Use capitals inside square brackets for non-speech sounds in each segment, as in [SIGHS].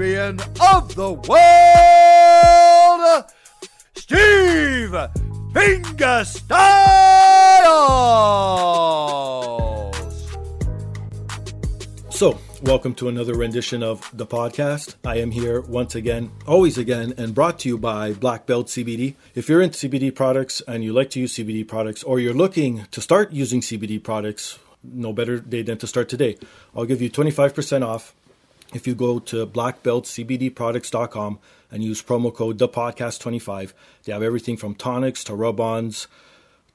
of the world, Steve Fingerstyles. So, welcome to another rendition of the podcast. I am here once again, always again, and brought to you by Black Belt CBD. If you're into CBD products and you like to use CBD products, or you're looking to start using CBD products, no better day than to start today. I'll give you 25% off if you go to blackbeltcbdproducts.com and use promo code the podcast 25 they have everything from tonics to rub-ons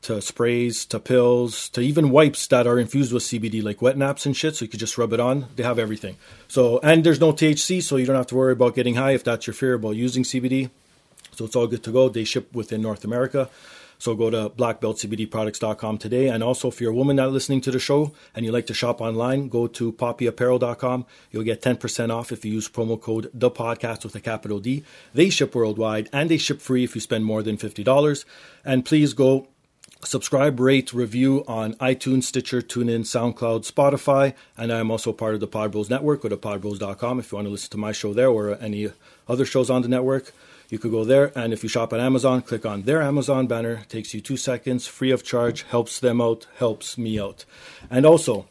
to sprays to pills to even wipes that are infused with cbd like wet naps and shit so you could just rub it on. They have everything. So and there's no thc so you don't have to worry about getting high if that's your fear about using cbd so it's all good to go. They ship within north america so go to blackbeltcbdproducts.com today. And also, if you're a woman not listening to the show and you like to shop online, go to poppyapparel.com. You'll get 10% off if you use promo code the podcast with a capital D. They ship worldwide and they ship free if you spend more than $50. And please go subscribe, rate, review on iTunes, Stitcher, TuneIn, SoundCloud, Spotify, and I'm also part of the Podbros Network. Go to podbros.com if you want to listen to my show there or any other shows on the network. You could go there, and if you shop at Amazon, click on their Amazon banner. It takes you two seconds, free of charge, helps them out, helps me out. And also,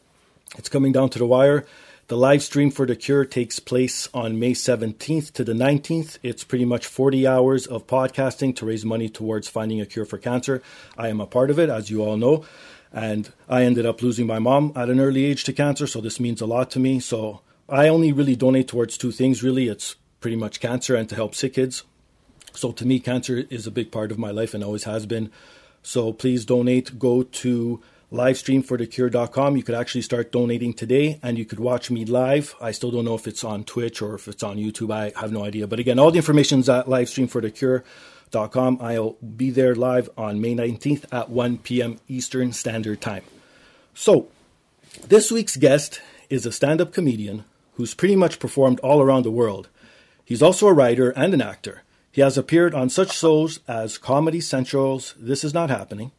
it's coming down to the wire. The live stream for The Cure takes place on May 17th to the 19th. It's pretty much 40 hours of podcasting to raise money towards finding a cure for cancer. I am a part of it, as you all know. And I ended up losing my mom at an early age to cancer, so this means a lot to me. So I only really donate towards two things, really. It's pretty much cancer and to help sick kids. So to me, cancer is a big part of my life and always has been. So please donate. Go to livestreamforthecure.com. You could actually start donating today and you could watch me live. I still don't know if it's on Twitch or if it's on YouTube. I have no idea. But again, all the information is at livestreamforthecure.com. I'll be there live on May 19th at 1 p.m. Eastern Standard Time. So this week's guest is a stand up comedian who's pretty much performed all around the world. He's also a writer and an actor. He has appeared on such shows as Comedy Central's This Is Not Happening,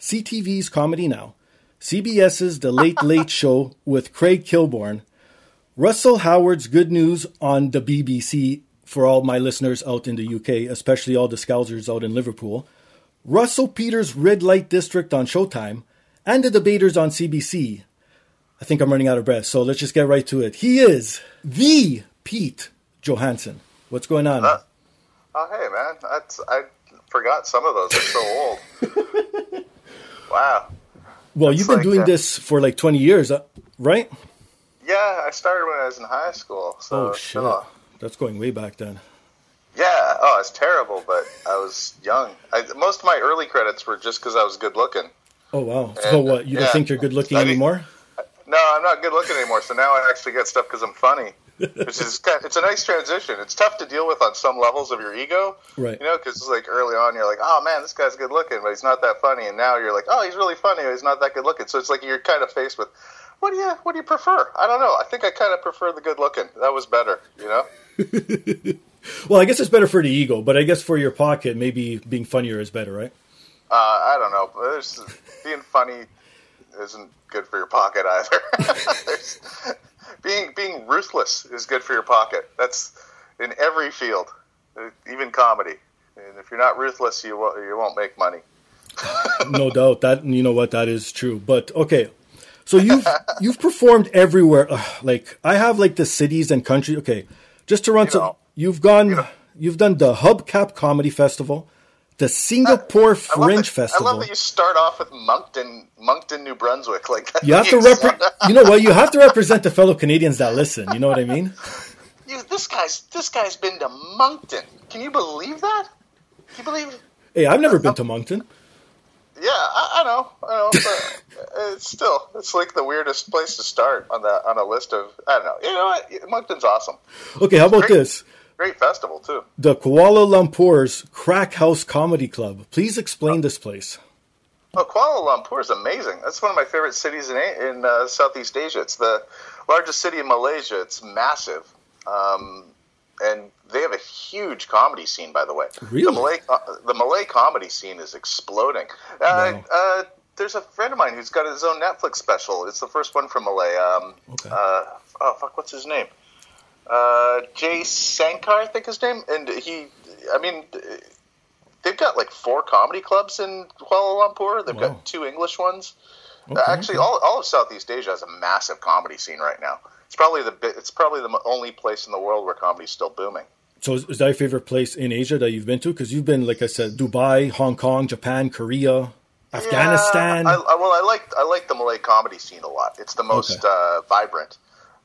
CTV's Comedy Now, CBS's The Late Late Show with Craig Kilborn, Russell Howard's Good News on the BBC for all my listeners out in the UK, especially all the Scousers out in Liverpool, Russell Peters' Red Light District on Showtime, and The Debaters on CBC. I think I'm running out of breath, so let's just get right to it. He is the Pete Johansson. What's going on? Uh, oh, hey, man. That's I forgot some of those. They're so old. [LAUGHS] wow. Well, That's you've been like, doing uh, this for like 20 years, uh, right? Yeah, I started when I was in high school. So Oh, shit. That's going way back then. Yeah. Oh, it's terrible, but I was young. I, most of my early credits were just because I was good looking. Oh, wow. So what? You don't think you're good looking I anymore? No, I'm not good looking anymore. So now I actually get stuff because I'm funny. Which is kind it's a nice transition. It's tough to deal with on some levels of your ego, Right. you know, because like early on you're like, oh man, this guy's good looking, but he's not that funny, and now you're like, oh, he's really funny, but he's not that good looking. So it's like you're kind of faced with, what do you what do you prefer? I don't know. I think I kind of prefer the good looking. That was better, you know. [LAUGHS] Well, I guess it's better for the ego, but I guess for your pocket, maybe being funnier is better, right? Uh, I don't know. There's, being funny isn't good for your pocket either. [LAUGHS] Being being ruthless is good for your pocket. That's in every field, uh, even comedy. And if you're not ruthless, you won't, you won't make money. [LAUGHS] no doubt that you know what that is true. But okay, so you've [LAUGHS] you've performed everywhere. Ugh, like I have like the cities and countries. Okay, just to run You some. know. You've gone. know. You've done the Hubcap Comedy Festival, the Singapore love, Fringe that, Festival. I love that you start off with Moncton, Moncton, New Brunswick. Like you have [LAUGHS] to repre- You know what? You have to represent the fellow Canadians that listen. You know what I mean? [LAUGHS] You, this guy's this guy's been to Moncton. Can you believe that? Can you believe? Hey, I've never been uh, to Moncton. Yeah, I, I know, I know, but uh, it's still it's like the weirdest place to start on the on a list of I don't know. You know what? Moncton's awesome. Okay, how about Great. this? Great festival too. The Kuala Lumpur's Crack House Comedy Club. Please explain this place. Well, Kuala Lumpur is amazing. That's one of my favorite cities in in uh, Southeast Asia. It's the largest city in Malaysia. It's massive, um, and they have a huge comedy scene. By the way, Really? the Malay uh, the Malay comedy scene is exploding. Uh, Wow. uh, there's a friend of mine who's got his own Netflix special. It's the first one from Malay. Um, Okay. uh, oh fuck, what's his name? Uh, Jay Sankar, I think his name, and he. I mean, they've got like four comedy clubs in Kuala Lumpur. They've Wow. got two English ones. Okay, Actually, all, all of Southeast Asia has a massive comedy scene right now. It's probably the it's probably the only place in the world where comedy's still booming. So, is, is that your favorite place in Asia that you've been to? Because you've been, like I said, Dubai, Hong Kong, Japan, Korea, Afghanistan. Yeah, I, I, well, I like I like the Malay comedy scene a lot. It's the most Okay. uh, vibrant.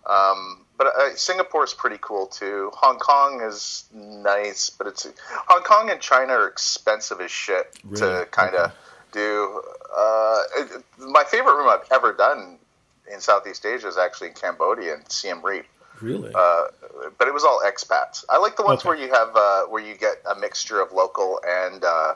Um, but uh, Singapore is pretty cool too. Hong Kong is nice, but it's Hong Kong and China are expensive as shit Really? to kind of Okay. do. Uh, it, my favorite room I've ever done in Southeast Asia is actually in Cambodia and Siem Reap. really? Uh, but it was all expats. I like the ones Okay. where you have uh, where you get a mixture of local and uh,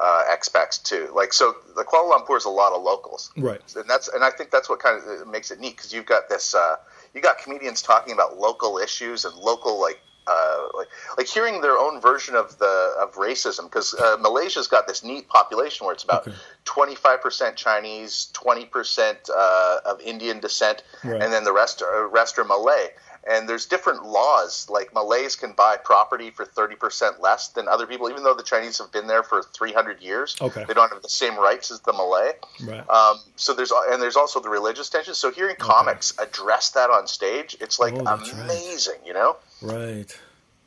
uh, expats too. Like so, the Kuala Lumpur is a lot of locals, right. and that's and I think that's what kind of makes it neat because you've got this uh, you got comedians talking about local issues and local like. Uh, like, like hearing their own version of the of racism because uh, Malaysia's got this neat population where it's about twenty five percent Chinese, twenty percent uh, of Indian descent, Right. and then the rest are, rest are Malay. And there's different laws. Like Malays can buy property for thirty percent less than other people, even though the Chinese have been there for three hundred years. Okay. They don't have the same rights as the Malay. Right. Um, so there's and there's also the religious tension. So hearing comics address that on stage, it's like Oh, that's right. amazing, you know. right.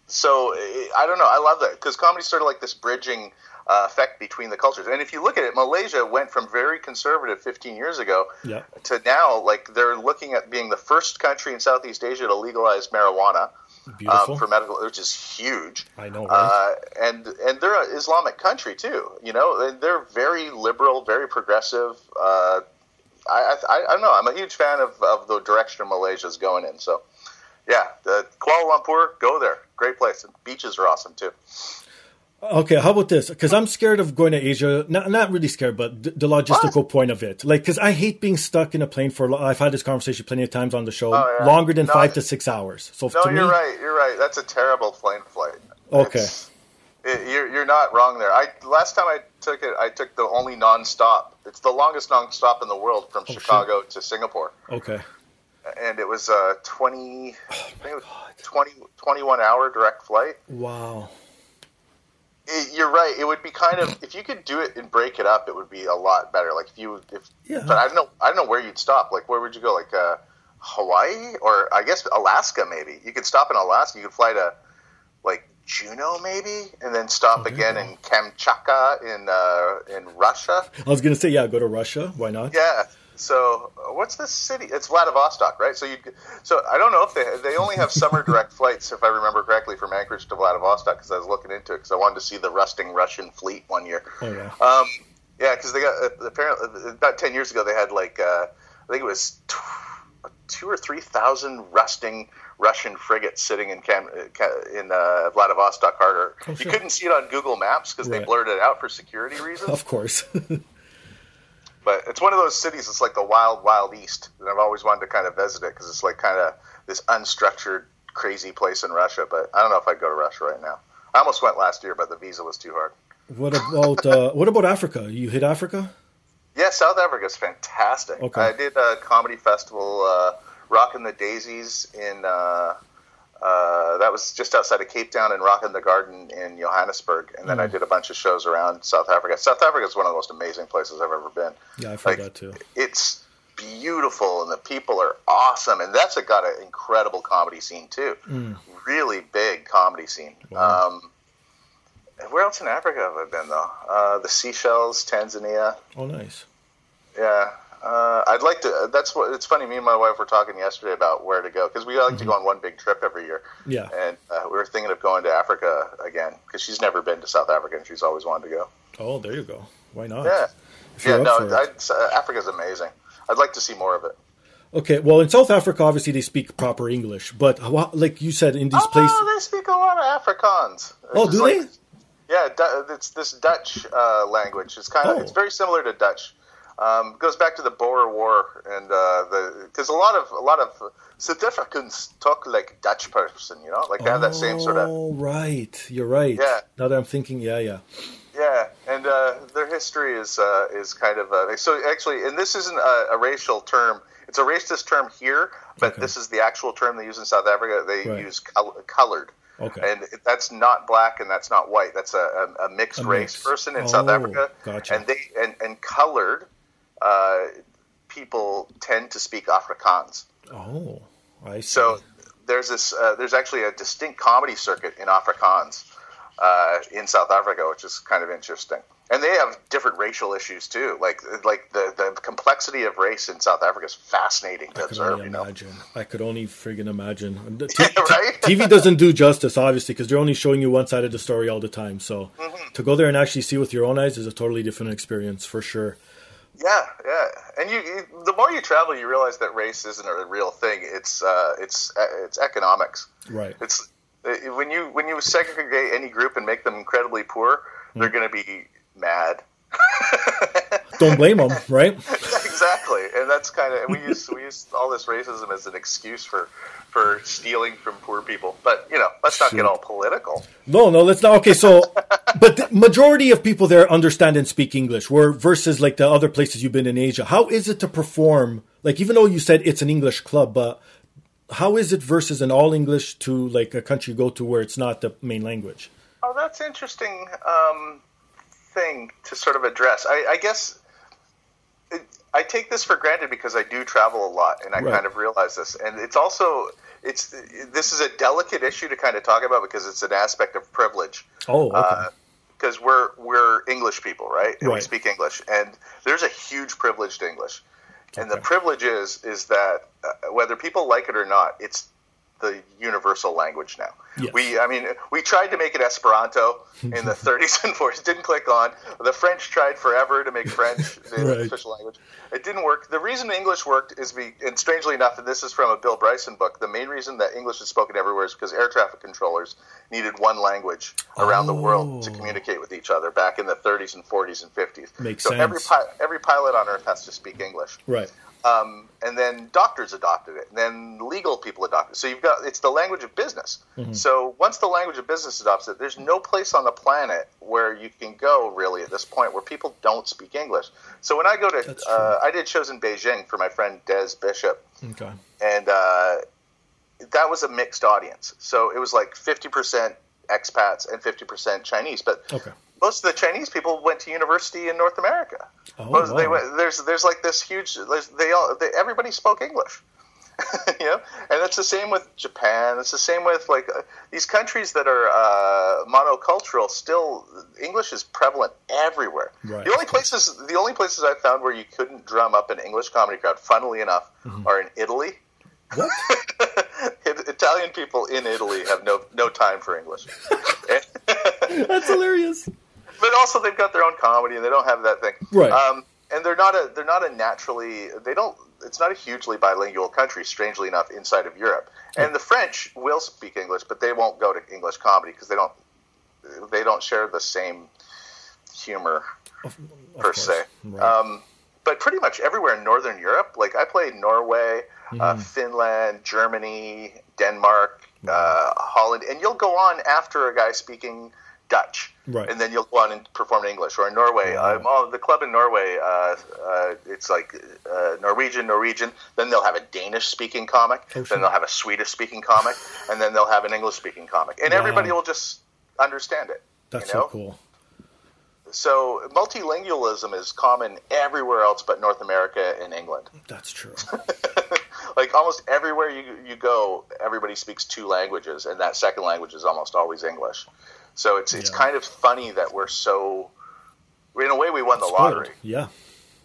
So eh, I don't know. I love that because comedy's sort of like this bridging uh, effect between the cultures. And if you look at it, Malaysia went from very conservative 15 years ago Yeah. to now, like they're looking at being the first country in Southeast Asia to legalize marijuana um, for medical, which is huge. I know, right? Uh, and and they're an Islamic country too. You know, and they're very liberal, very progressive. Uh, I, I I don't know. I'm a huge fan of, of the direction Malaysia's going in. So, yeah, the Kuala Lumpur, go there. Great place. And beaches are awesome too. Okay, how about this? Because I'm scared of going to Asia. Not not really scared, but th- the logistical point of it. Like, because I hate being stuck in a plane for. I've had this conversation plenty of times on the show. Oh, yeah. Longer than No, five to six hours. So No, to you're me, right. You're right. That's a terrible plane flight. Okay. It- you're you're not wrong there. I last time I took it, I took the only non-stop. It's the longest non-stop in the world from Oh, shit. Chicago to Singapore. Okay. and it was a 20, Oh it was 20, 21 hour direct flight. Wow. It, you're right. It would be kind of if you could do it and break it up, it would be a lot better. Like if you, if Yeah. but I don't know, I don't know where you'd stop. Like where would you go? Like uh, Hawaii or I guess Alaska maybe. You could stop in Alaska. You could fly to like Juneau maybe, and then stop Oh, again in Kamchatka in uh, in Russia. I was gonna say, yeah, go to Russia. Why not? Yeah. So uh, what's this city? It's Vladivostok, right? So you, so I don't know if they they only have summer [LAUGHS] direct flights, if I remember correctly, from Anchorage to Vladivostok, because I was looking into it because I wanted to see the rusting Russian fleet one year. Oh yeah. Um, yeah, because they got uh, apparently about ten years ago they had like uh, I think it was tw- two or three thousand rusting Russian frigates sitting in Cam- uh, in uh, Vladivostok harbor. Oh, you couldn't see it on Google Maps because they blurred it out for security reasons. Of course. [LAUGHS] But it's one of those cities. It's like the wild, wild east, and I've always wanted to kind of visit it because it's like kind of this unstructured, crazy place in Russia. But I don't know if I'd go to Russia right now. I almost went last year, but the visa was too hard. What about uh, what about Africa? You hit Africa? Yeah, South Africa is fantastic. Okay. I did a comedy festival, uh, Rockin' the Daisies in. Uh, uh, that was just outside of Cape Town and Rockin' the Garden in Johannesburg, and then I did a bunch of shows around South Africa. South Africa is one of the most amazing places I've ever been. Yeah, I've heard Like, that too. It's beautiful, and the people are awesome, and that's a, got an incredible comedy scene too. Really big comedy scene. Wow. Um, where else in Africa have I been though? Uh, the Seychelles, Tanzania. Oh, nice. Yeah, uh, I'd like to. That's what. It's funny. Me and my wife were talking yesterday about where to go because we like to go on one big trip every year. Yeah. and uh, we were thinking of going to Africa again because she's never been to South Africa and she's always wanted to go. Oh, there you go. Why not? Yeah, yeah. No, up for it. Uh, Africa's amazing. I'd like to see more of it. Okay, well, in South Africa, obviously they speak proper English, but like you said, in these places, Oh, they speak a lot of Afrikaans. Oh, do like- they? Yeah, it's this Dutch uh, language. It's kind of Oh. it's very similar to Dutch. Um, goes back to the Boer War and uh, the because a lot of a lot of South Africans talk like Dutch person, you know, like they have that same sort of Oh, right. You're right. Yeah. Now that I'm thinking, yeah, yeah. yeah, and uh, their history is uh, is kind of uh, so actually, and this isn't a, a racial term. It's a racist term here, but Okay. this is the actual term they use in South Africa. They Right. use col- colored. Okay. And that's not black and that's not white. That's a, a, a mixed A race mix. person in Oh, South Africa. gotcha. And they and, and colored uh, people tend to speak Afrikaans. Oh, I see. So there's this. Uh, there's actually a distinct comedy circuit in Afrikaans uh, in South Africa, which is kind of interesting. And they have different racial issues too. Like like the, the complexity of race in South Africa is fascinating to I could observe. only You know, imagine. I could only friggin' imagine. [LAUGHS] T- right? TV doesn't do justice, obviously, because they're only showing you one side of the story all the time. So Mm-hmm. to go there and actually see with your own eyes is a totally different experience for sure. Yeah, yeah. And you, you, the more you travel, you realize that race isn't a real thing. It's uh, it's uh, it's economics. Right. It's uh, when you when you segregate any group and make them incredibly poor, they're Hmm. going to be mad. [LAUGHS] Don't blame them, right? exactly, and that's kind of we use we use all this racism as an excuse for for stealing from poor people. But you know, let's not Shoot. get all political. No, no, let's not. Okay, so, [LAUGHS] but the majority of people there understand and speak English, where versus like the other places you've been in Asia. How is it to perform? Like, even though you said it's an English club, but how is it versus an all English to like a country you go to where it's not the main language? Oh, that's interesting um, thing to sort of address. I, I guess it, I take this for granted because I do travel a lot, and I Right. kind of realize this. And it's also it's this is a delicate issue to kind of talk about because it's an aspect of privilege. Oh, okay. Because we're we're English people, right? And we speak English, and there's a huge privilege to English. And the privilege is is that uh, whether people like it or not, it's the universal language now. Yes. We, I mean, we tried to make it Esperanto in the [LAUGHS] 30s and 40s. Didn't click on. The French tried forever to make French [LAUGHS] the Right. official language. It didn't work. The reason English worked is, be, and strangely enough, and this is from a Bill Bryson book. The main reason that English is spoken everywhere is because air traffic controllers needed one language around the world to Oh. communicate with each other back in the 30s and 40s and 50s. Makes so every sense. pi- every pilot on Earth has to speak English right. Um, and then doctors adopted it, and then legal people adopted it. So you've got it's the language of business. Mm-hmm. So once the language of business adopts it, there's no place on the planet where you can go really at this point where people don't speak English. So when I go to, uh, I did shows in Beijing for my friend Des Bishop, Okay. and uh, that was a mixed audience. So it was like 50% expats and 50% Chinese, but Okay. Most of the Chinese people went to university in North America. Oh, Most- they wow. went, there's there's like this huge. They all they, everybody spoke English, [LAUGHS] you know, and it's the same with Japan. It's the same with like uh, these countries that are uh, monocultural. Still, English is prevalent everywhere. Right. The only places the only places I found where you couldn't drum up an English comedy crowd, funnily enough, Mm-hmm. are in Italy. What? [LAUGHS] Italian people in Italy have no no time for English. [LAUGHS] That's hilarious. But also they've got their own comedy and they don't have that thing Right. um, and they're not a they're not a naturally they don't it's not a hugely bilingual country strangely enough inside of europe and the french will speak english but they won't go to english comedy because they don't they don't share the same humor Of per course. se Right. um, but pretty much everywhere in northern europe like i played norway Mm-hmm. uh, finland germany denmark uh, holland and you'll go on after a guy speaking Dutch, Right. and then you'll go on and perform in English. Or in Norway, um, oh, the club in Norway, uh, uh, it's like uh, Norwegian, Norwegian. Then they'll have a Danish speaking comic. Oh, sure. then they'll have a Swedish speaking comic, and then they'll have an English speaking comic, and Wow. everybody will just understand it. That's you know? so cool. So multilingualism is common everywhere else but North America and England. That's true. [LAUGHS] like almost everywhere you you go, everybody speaks two languages, and that second language is almost always English. So it's it's Yeah. kind of funny that we're so. In a way, we won the Spoiled. lottery. Yeah.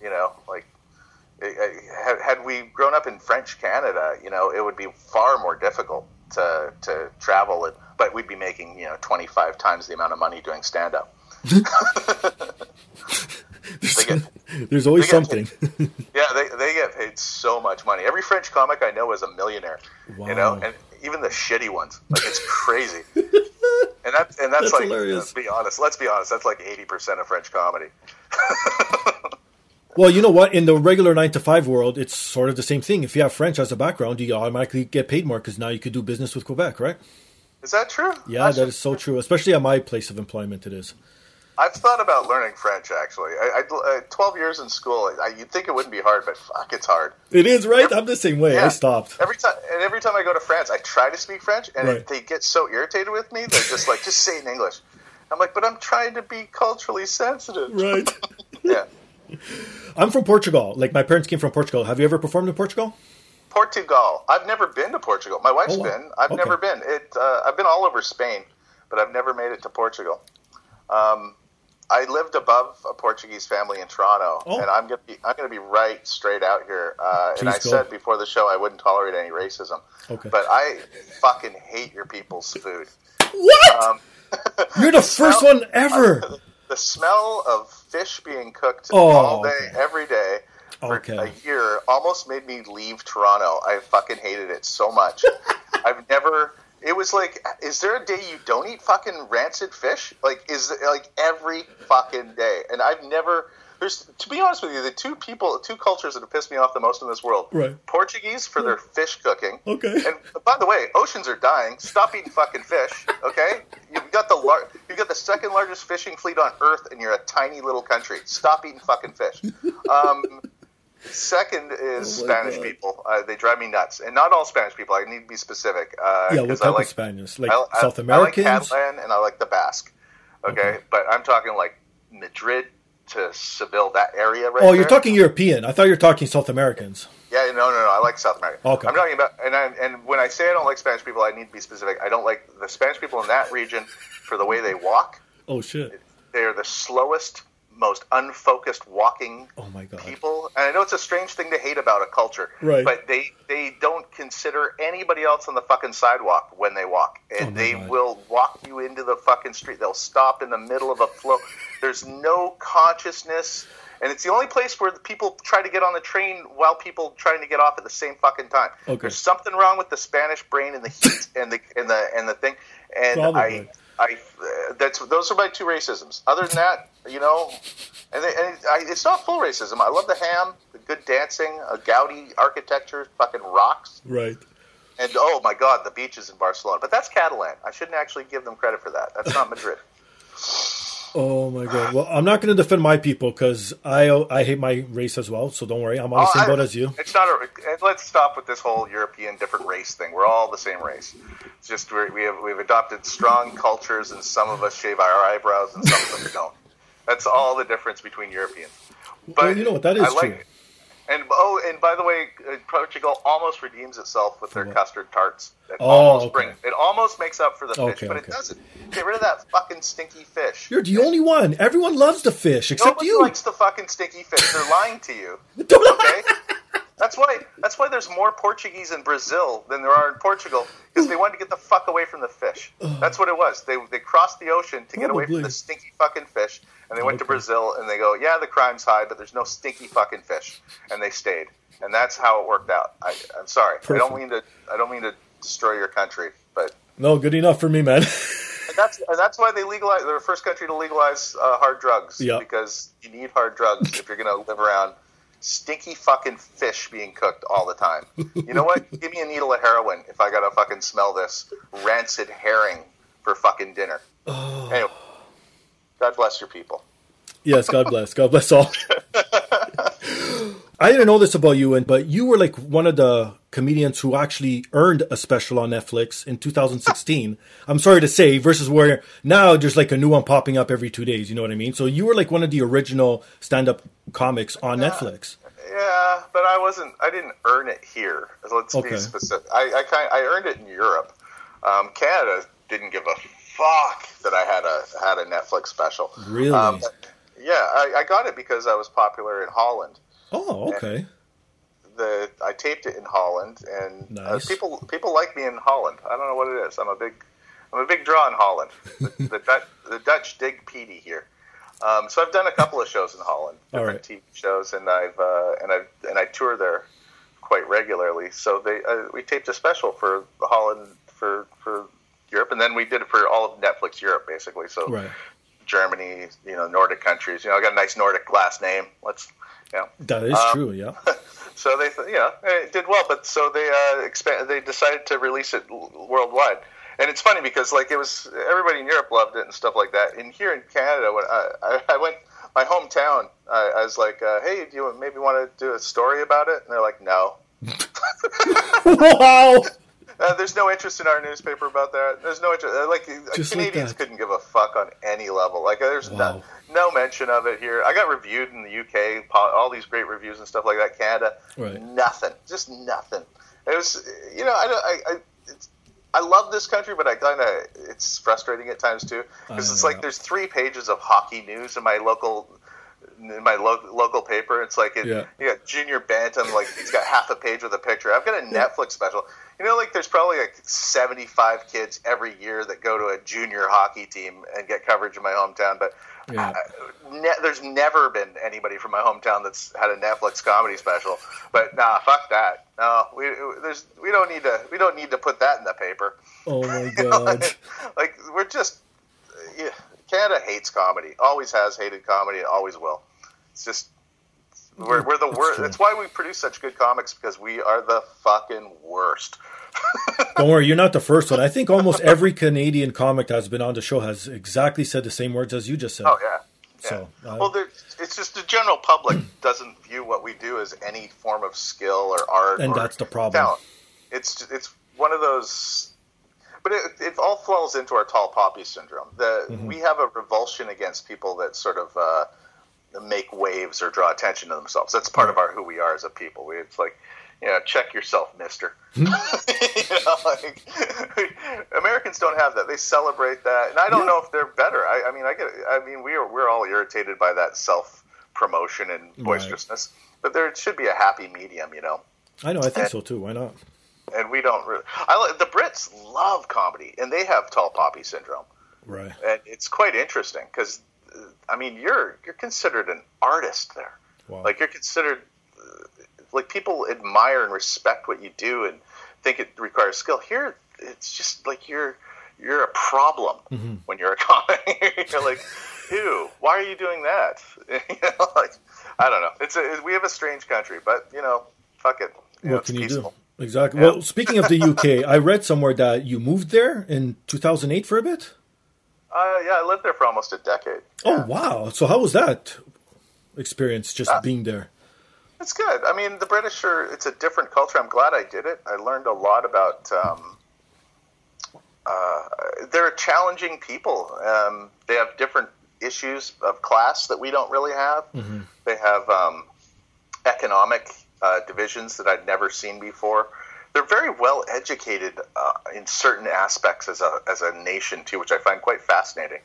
You know, like had, we grown up in French Canada, you know, it would be far more difficult to to travel, and, but we'd be making you know twenty five times the amount of money doing stand up. [LAUGHS] Get- [LAUGHS] There's always something. Yeah, they, they get paid so much money. Every French comic I know is a millionaire. You know, and even the shitty ones, like it's [LAUGHS] crazy. and that's and that's, That's like hilarious. be honest. Let's be honest. That's like eighty percent of French comedy. [LAUGHS] well, you know what? In the regular nine to five world, it's sort of the same thing. If you have French as a background, you automatically get paid more because now you could do business with Quebec, right? Is that true? Yeah, That's- that is so true. Especially at my place of employment, it is. I've thought about learning French. Actually, I, I, uh, twelve years in school. I, you'd think it wouldn't be hard, but fuck, it's hard. It is right. I'm the same way. I stopped. Every time, and every time I go to France, I try to speak French, and Right. they get so irritated with me. They're just like, just say it in English. I'm like, but I'm trying to be culturally sensitive. Right. [LAUGHS] Yeah. I'm from Portugal. Like my parents came from Portugal. Have you ever performed in Portugal? Portugal. I've never been to Portugal. My wife's Oh, wow. been. I've Okay. never been. It. Uh, I've been all over Spain, but I've never made it to Portugal. Um, I lived above a Portuguese family in Toronto, Oh. and I'm gonna be. I'm gonna be right straight out here. Uh, and I go. said before the show I wouldn't tolerate any racism. Okay. But I fucking hate your people's food. What? Um, [LAUGHS] You're the first smell- one ever. the smell of fish being cooked Oh, all day, okay. every day for Okay. a year almost made me leave Toronto. I fucking hated it so much. [LAUGHS] I've never. It was like, is there a day you don't eat fucking rancid fish? Like, is it like every fucking day? And I've never. There's, to be honest with you, the two people, two cultures that have pissed me off the most in this world: Right. Portuguese for their fish cooking, Okay. and by the way, oceans are dying. Stop eating fucking fish, okay? You've got the lar- you've got the second largest fishing fleet on Earth, and you're a tiny little country. Stop eating fucking fish. Um, second is Oh Spanish God. people. Uh, they drive me nuts, and not all Spanish people. I need to be specific. Uh, yeah, what type I like, of Spanish? Like I, I- South I like Americans? Catalan and I like the Basque. Okay, Okay. but I'm talking like Madrid to Seville, that area right oh, you're there. talking European. I thought you were talking South Americans. Yeah, no, no, no. I like South America. Okay. I'm talking about, and I, and when I say I don't like Spanish people, I need to be specific. I don't like the Spanish people in that region for the way they walk. Oh shit. They are the slowest, most unfocused walking Oh my god. people. And I know it's a strange thing to hate about a culture, Right. but they they don't consider anybody else on the fucking sidewalk when they walk, and Oh they God. will walk you into the fucking street. They'll stop in the middle of a flow. There's no consciousness. And it's the only place where the people try to get on the train while people trying to get off at the same fucking time. Okay. There's something wrong with the Spanish brain and the heat and the and the and the thing. And Probably. I I uh, that's those are my two racisms. Other than that, you know, and, they, and I, it's not full racism. I love the ham, the good dancing, a gaudy architecture, fucking rocks, Right. and oh my god, the beaches in Barcelona. But that's Catalan. I shouldn't actually give them credit for that. That's not [LAUGHS] Madrid. Oh my god. Well, I'm not going to defend my people because I I hate my race as well. So don't worry. I'm on the Oh, same boat as you. It's not a. Let's stop with this whole European different race thing. We're all the same race. It's just we're, we have we've adopted strong cultures, and some of us shave our eyebrows, and some of us don't. That's all the difference between Europeans. But Well, you know what, that is I like, true. And oh, and by the way, uh, Portugal almost redeems itself with their what? custard tarts. It Oh, almost okay. it almost makes up for the fish, Okay, but okay. it doesn't. Get rid of that fucking stinky fish. You're the only one. Everyone loves the fish except you. Nobody you. likes the fucking stinky fish. They're lying to you. [LAUGHS] Okay. That's why. That's why there's more Portuguese in Brazil than there are in Portugal because they wanted to get the fuck away from the fish. That's what it was. They they crossed the ocean to get away from the stinky fucking fish, and they went to Brazil and they go, yeah, the crime's high, but there's no stinky fucking fish, and they stayed, and that's how it worked out. I, I'm sorry. I don't mean to. I don't mean to destroy your country, but No, good enough for me, man. [LAUGHS] and that's and that's why they legalize. They're the first country to legalize uh, hard drugs. Yeah. Because you need hard drugs if you're going to live around stinky fucking fish being cooked all the time. You know what? [LAUGHS] Give me a needle of heroin if I got to fucking smell this rancid herring for fucking dinner. Oh. Anyway, God bless your people. Yes, God bless. God bless all. [LAUGHS] I didn't know this about you, and but you were like one of the comedians who actually earned a special on Netflix in 2016. I'm sorry to say, versus where now there's like a new one popping up every two days. You know what I mean? So you were like one of the original stand-up comics on Yeah. Netflix. Yeah, but I wasn't. I didn't earn it here. Let's Okay. be specific. I I, kind I earned it in Europe. Um, Canada didn't give a fuck that I had a had a Netflix special. Really? Um, yeah, I, I got it because I was popular in Holland. Oh, okay. The I taped it in Holland, and uh, people people like me in Holland. I don't know what it is. I'm a big I'm a big draw in Holland. the, [LAUGHS] the, Dutch, the Dutch dig Petey here. Um, so I've done a couple of shows in Holland, different right. TV shows, and I've uh, and I and I tour there quite regularly. So they uh, we taped a special for Holland for for Europe, and then we did it for all of Netflix Europe, basically. So Right. Germany, you know, Nordic countries. You know, I got a nice Nordic last name. Let's, you know. That is Um, true. Yeah. [LAUGHS] So they, you know, it did well. But so they uh, expand. They decided to release it l- worldwide. And it's funny because like it was everybody in Europe loved it and stuff like that. And here in Canada, when I, I, I went my hometown, I, I was like, uh, "Hey, do you maybe want to do a story about it?" And they're like, "No." [LAUGHS] wow. Uh, there's no interest in our newspaper about that. There's no interest. Like uh, Just Canadians that. couldn't give a fuck on any level. Like there's Wow. no, no mention of it here. I got reviewed in the UK, all these great reviews and stuff like that. Canada, Right. nothing, just nothing. It was, you know, I don't- I I, I love this country, but I kind of it's frustrating at times too because it's know. like there's three pages of hockey news in my local. In my lo- local paper, it's like it, Yeah. you got Junior Bantam, like he's got half a page with a picture. I've got a Netflix special. You know, like there's probably like 75 kids every year that go to a junior hockey team and get coverage in my hometown, but Yeah. uh, ne- there's never been anybody from my hometown that's had a Netflix comedy special. But nah, fuck that. No, we there's we don't need to we don't need to put that in the paper. Oh my [LAUGHS] You know, god. like we're just yeah, Canada hates comedy. Always has hated comedy. and Always will. It's just we're, we're the worst. That's why we produce such good comics because we are the fucking worst. Don't worry, you're not the first one. I think almost [LAUGHS] every Canadian comic that's been on the show has exactly said the same words as you just said. Oh yeah. yeah. So, uh, well, it's just the general public [CLEARS THROAT] doesn't view what we do as any form of skill or art, And or that's the problem. talent. It's it's one of those, but it, it all falls into our tall poppy syndrome. The Mm-hmm. we have a revulsion against people that sort of uh, make waves or draw attention to themselves. That's part of our who we are as a people. We, it's like. You know, check yourself, Mister. [LAUGHS] [LAUGHS] You know, like [LAUGHS] Americans don't have that. They celebrate that, and I don't Yeah. know if they're better. I, I mean, I get. I mean, we are we're all irritated by that self promotion and boisterousness, but there should be a happy medium, you know. I know, I think so too. Why not? And we don't. Really, I like the Brits love comedy, and they have tall poppy syndrome, Right. and it's quite interesting because, I mean, you're you're considered an artist there. Wow. Like you're considered like people admire and respect what you do and think it requires skill. Here, it's just like you're you're a problem Mm-hmm. when you're a comic. [LAUGHS] you're like, ew, why are you doing that? [LAUGHS] you know, like I don't know. It's a, we have a strange country, but you know, fuck it. You know, what it's can you peaceful. do? Exactly. Yeah. Well, speaking of the UK, I read somewhere that you moved there in 2008 for a bit. Uh, yeah, I lived there for almost a decade. Oh wow! So how was that experience just Uh, being there? It's good. I mean, the British are, it's a different culture. I'm glad I did it. I learned a lot about, um, uh, they're challenging people. Um, they have different issues of class that we don't really have. They have um, economic uh, divisions that I'd never seen before. They're very well educated uh, in certain aspects as a, as a nation, too, which I find quite fascinating.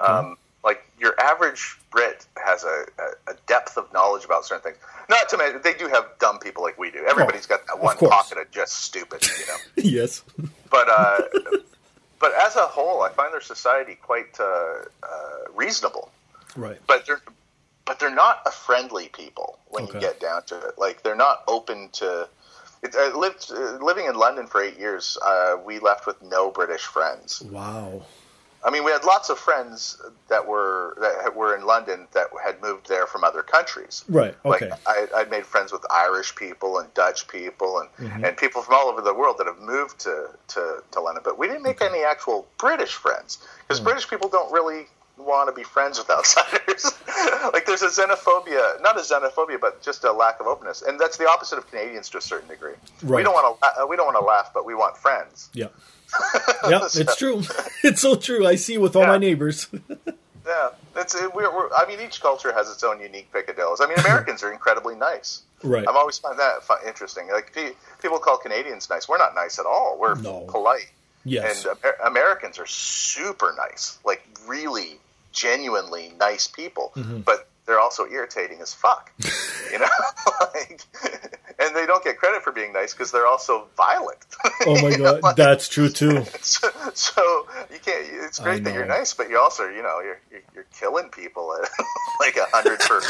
Um, like your average Brit has a, a, depth of knowledge about certain things. Not to mention, they do have dumb people like we do. Everybody's got that one course. pocket of just stupid, you know. [LAUGHS] yes. but uh, but as a whole, I find their society quite uh, uh, reasonable. Right. But they're but they're not a friendly people when Okay. you get down to it. Like they're not open to. It, I lived uh, living in London for eight years. Uh, we left with no British friends. Wow. I mean, we had lots of friends that were that were in London that had moved there from other countries. Right. Okay. Like I, I'd made friends with Irish people and Dutch people and, Mm-hmm. and people from all over the world that have moved to, to, to London. But we didn't make any actual British friends because Mm. British people don't really want to be friends with outsiders. [LAUGHS] like there's a xenophobia, not a xenophobia, but just a lack of openness, and that's the opposite of Canadians to a certain degree. We don't want to, we don't want to laugh, but we want friends. Yeah. [LAUGHS] Yeah, it's true. [LAUGHS] It's so true. I see with all my neighbors. Yeah, it's it, we're, we're, I mean, each culture has its own unique picadillos. I mean, Americans are incredibly nice. Right. I've always found that interesting. Like pe- people call Canadians nice. We're not nice at all. We're No. polite. Yes. And Amer- Americans are super nice, like really genuinely nice people. Mm-hmm. But they're also irritating as fuck, [LAUGHS] you know. [LAUGHS] like, and they don't get credit for being nice because they're also violent. Oh my [LAUGHS] know, god, like- that's true too. so, so you can't. It's great that you're nice, but you also, you know, you're you're, you're killing people at like a hundred per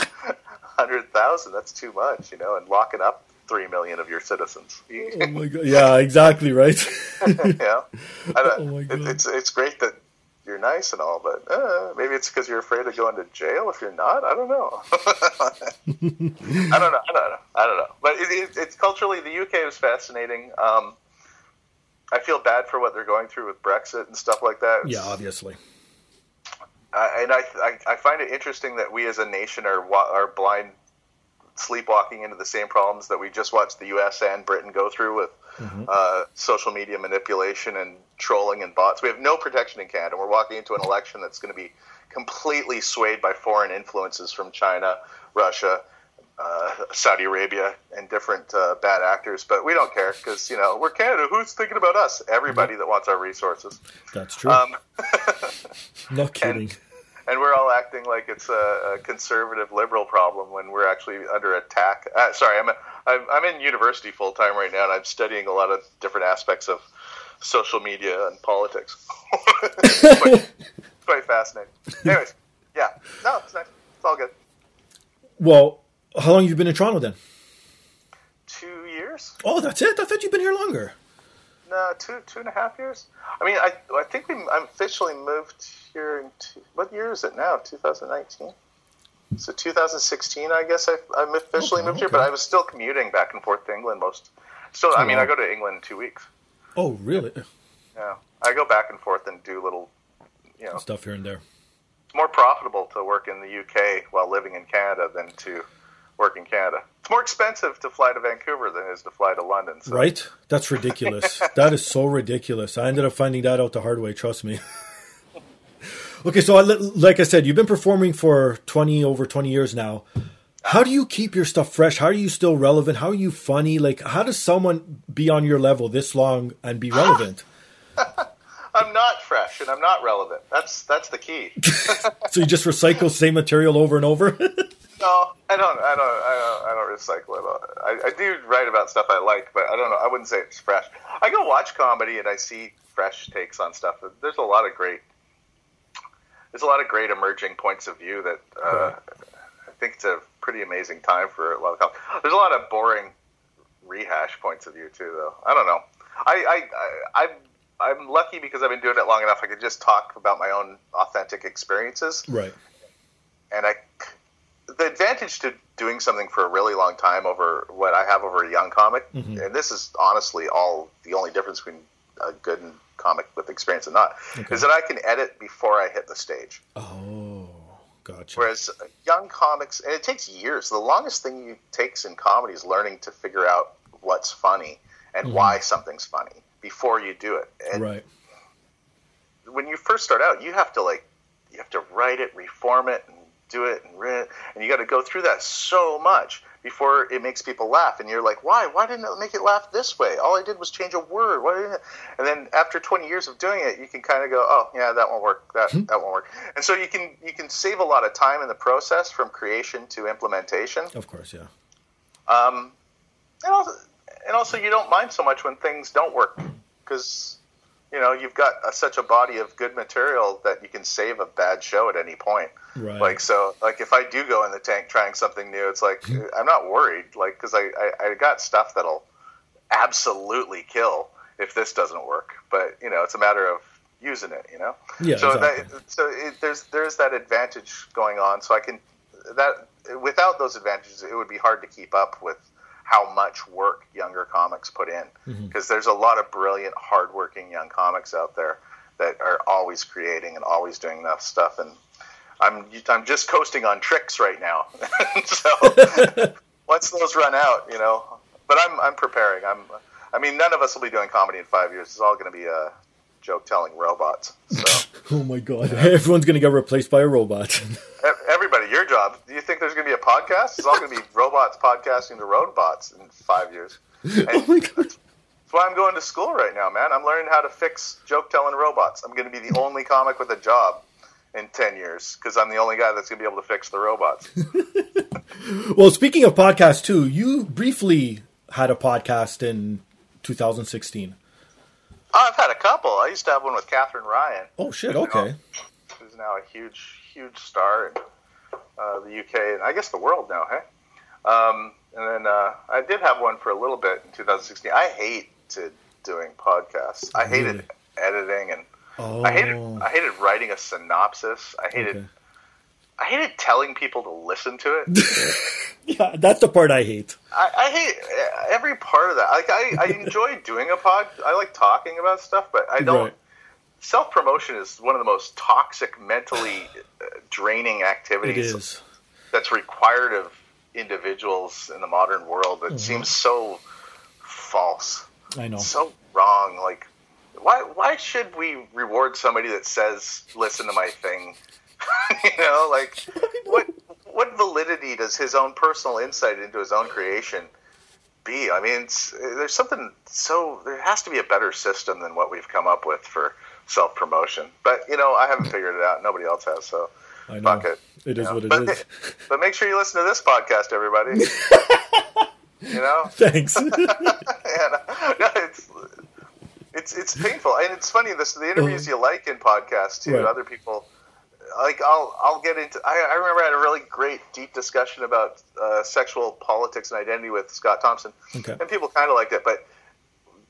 hundred thousand. That's too much, you know, and locking up three million of your citizens. Oh my god. Yeah, exactly right. yeah, Oh my it, God. it's it's great that you're nice and all, but uh, maybe it's because you're afraid of going to jail if you're not. I don't know. [LAUGHS] I don't know. I don't know. I don't know. But it, it, it's culturally, the UK is fascinating. Um, I feel bad for what they're going through with Brexit and stuff like that. yeah, obviously. Uh, and I, I I find it interesting that we as a nation are are blind, sleepwalking into the same problems that we just watched the U.S. and Britain go through with uh, social media manipulation and trolling and bots. We have no protection in Canada. We're walking into an election that's going to be completely swayed by foreign influences from China, Russia. Uh, Saudi Arabia and different uh, bad actors, but we don't care because you know we're Canada. Who's thinking about us? Everybody that wants our resources. That's true. Um, [LAUGHS] no kidding. and we're all acting like it's a, a conservative liberal problem when we're actually under attack. Uh, sorry, I'm, I'm I'm in university full time right now, and I'm studying a lot of different aspects of social media and politics. it's [LAUGHS] quite, quite fascinating. Anyways, yeah, no, it's nice. It's all good. Well, how long have you been in Toronto then? Two years? Oh, that's it. I thought you've been here longer. No, two two and a half years. I mean, I I think we I'm officially moved here in two, what year is it now? 2019. So 2016, I guess I I'm officially Okay, moved here, but I was still commuting back and forth to England most. Still, I mean. I go to England in two weeks. Oh, really? Yeah, I go back and forth and do little. You know, Stuff here and there. it's more profitable to work in the UK while living in Canada than to work in Canada. It's more expensive to fly to Vancouver than it is to fly to London. So. Right? That's ridiculous. [LAUGHS] that is so ridiculous. I ended up finding that out the hard way, trust me. [LAUGHS] okay, so I, like I said, you've been performing for 20 over 20 years now. How do you keep your stuff fresh? How are you still relevant? How are you funny? Like how does someone be on your level this long and be relevant? [LAUGHS] I'm not fresh and I'm not relevant. That's that's the key. so you just recycle same material over and over? No, I don't. I don't. I don't, I don't recycle it. all. I, I do write about stuff I like, but I don't know. I wouldn't say it's fresh. I go watch comedy and I see fresh takes on stuff. There's a lot of great. There's a lot of great emerging points of view that uh, I think it's a pretty amazing time for a lot of comedy. There's a lot of boring rehash points of view too, though. I don't know. I, I, I I'm I'm lucky because I've been doing it long enough. I could just talk about my own authentic experiences right. and I, the advantage to doing something for a really long time over what I have over a young comic, Mhm. and this is honestly all the only difference between a good comic with experience and not, Okay. is that I can edit before I hit the stage. Oh, gotcha. Whereas young comics, and it takes years. The longest thing you takes in comedy is learning to figure out what's funny and why something's funny before you do it. And right. when you first start out, you have to like you have to write it, reform it, and do it, and re- and you got to go through that so much before it makes people laugh. And you're like, why? Why didn't it make it laugh this way? All I did was change a word. Why didn't it? And then after 20 years of doing it, you can kind of go, oh yeah, that won't work. That that won't work. And so you can you can save a lot of time in the process from creation to implementation. Of course, yeah. Um, and also, and also, you don't mind so much when things don't work because you know you've got a, such a body of good material that you can save a bad show at any point. Right. Like so, like if I do go in the tank trying something new, it's like I'm not worried, like because I, I I got stuff that'll absolutely kill if this doesn't work. But you know, it's a matter of using it. You know. Yeah, So exactly. that so it, there's there's that advantage going on. So I can that without those advantages, it would be hard to keep up with how much work younger comics put in Mm-hmm. because there's a lot of brilliant, hardworking young comics out there that are always creating and always doing enough stuff. And I'm I'm just coasting on tricks right now. [LAUGHS] so [LAUGHS] once those run out, you know. But I'm I'm preparing. I'm. I mean, none of us will be doing comedy in five years. It's all going to be uh, joke telling robots. So [LAUGHS] Oh my god, everyone's gonna get replaced by a robot. [LAUGHS] everybody, your job. Do you think there's going to be a podcast? It's all going to be [LAUGHS] robots podcasting to robots in five years. And oh my god. That's why I'm going to school right now, man. I'm learning how to fix joke telling robots. I'm going to be the only comic with a job in 10 years because I'm the only guy that's going to be able to fix the robots. Well, speaking of podcasts too, you briefly had a podcast in 2016. Oh, I've had a couple. I used to have one with Katherine Ryan, Oh shit, okay. who's now a huge, huge star in uh, the UK and I guess the world now, hey? Um, and then uh, I did have one for a little bit in 2016. I hated doing podcasts. I hated Really? editing and Oh, I hated I hated writing a synopsis. I hated okay. I hated telling people to listen to it. [LAUGHS] Yeah, that's the part I hate. I, I hate every part of that. Like I, I enjoy doing a pod. I like talking about stuff, but I don't. Right. Self promotion is one of the most toxic, mentally uh, draining activities is. that's required of individuals in the modern world. Mm-hmm. That seems so false, I know. so wrong. Like, why why should we reward somebody that says "listen to my thing"? [LAUGHS] you know, like what what validity does his own personal insight into his own creation be? I mean, it's, there's something so there has to be a better system than what we've come up with for self promotion. But you know, I haven't figured it out. Nobody else has, so I know. fuck it. It is know? what it but, is. [LAUGHS] But make sure you listen to this podcast, everybody. [LAUGHS] you know, Thanks. uh, no, it's it's it's painful, and it's funny. This the interviews you like in podcasts too. Right. Other people like I'll I'll get into. I, I remember I had a really great deep discussion about uh, sexual politics and identity with Scott Thompson, Okay. and people kind of liked it, but.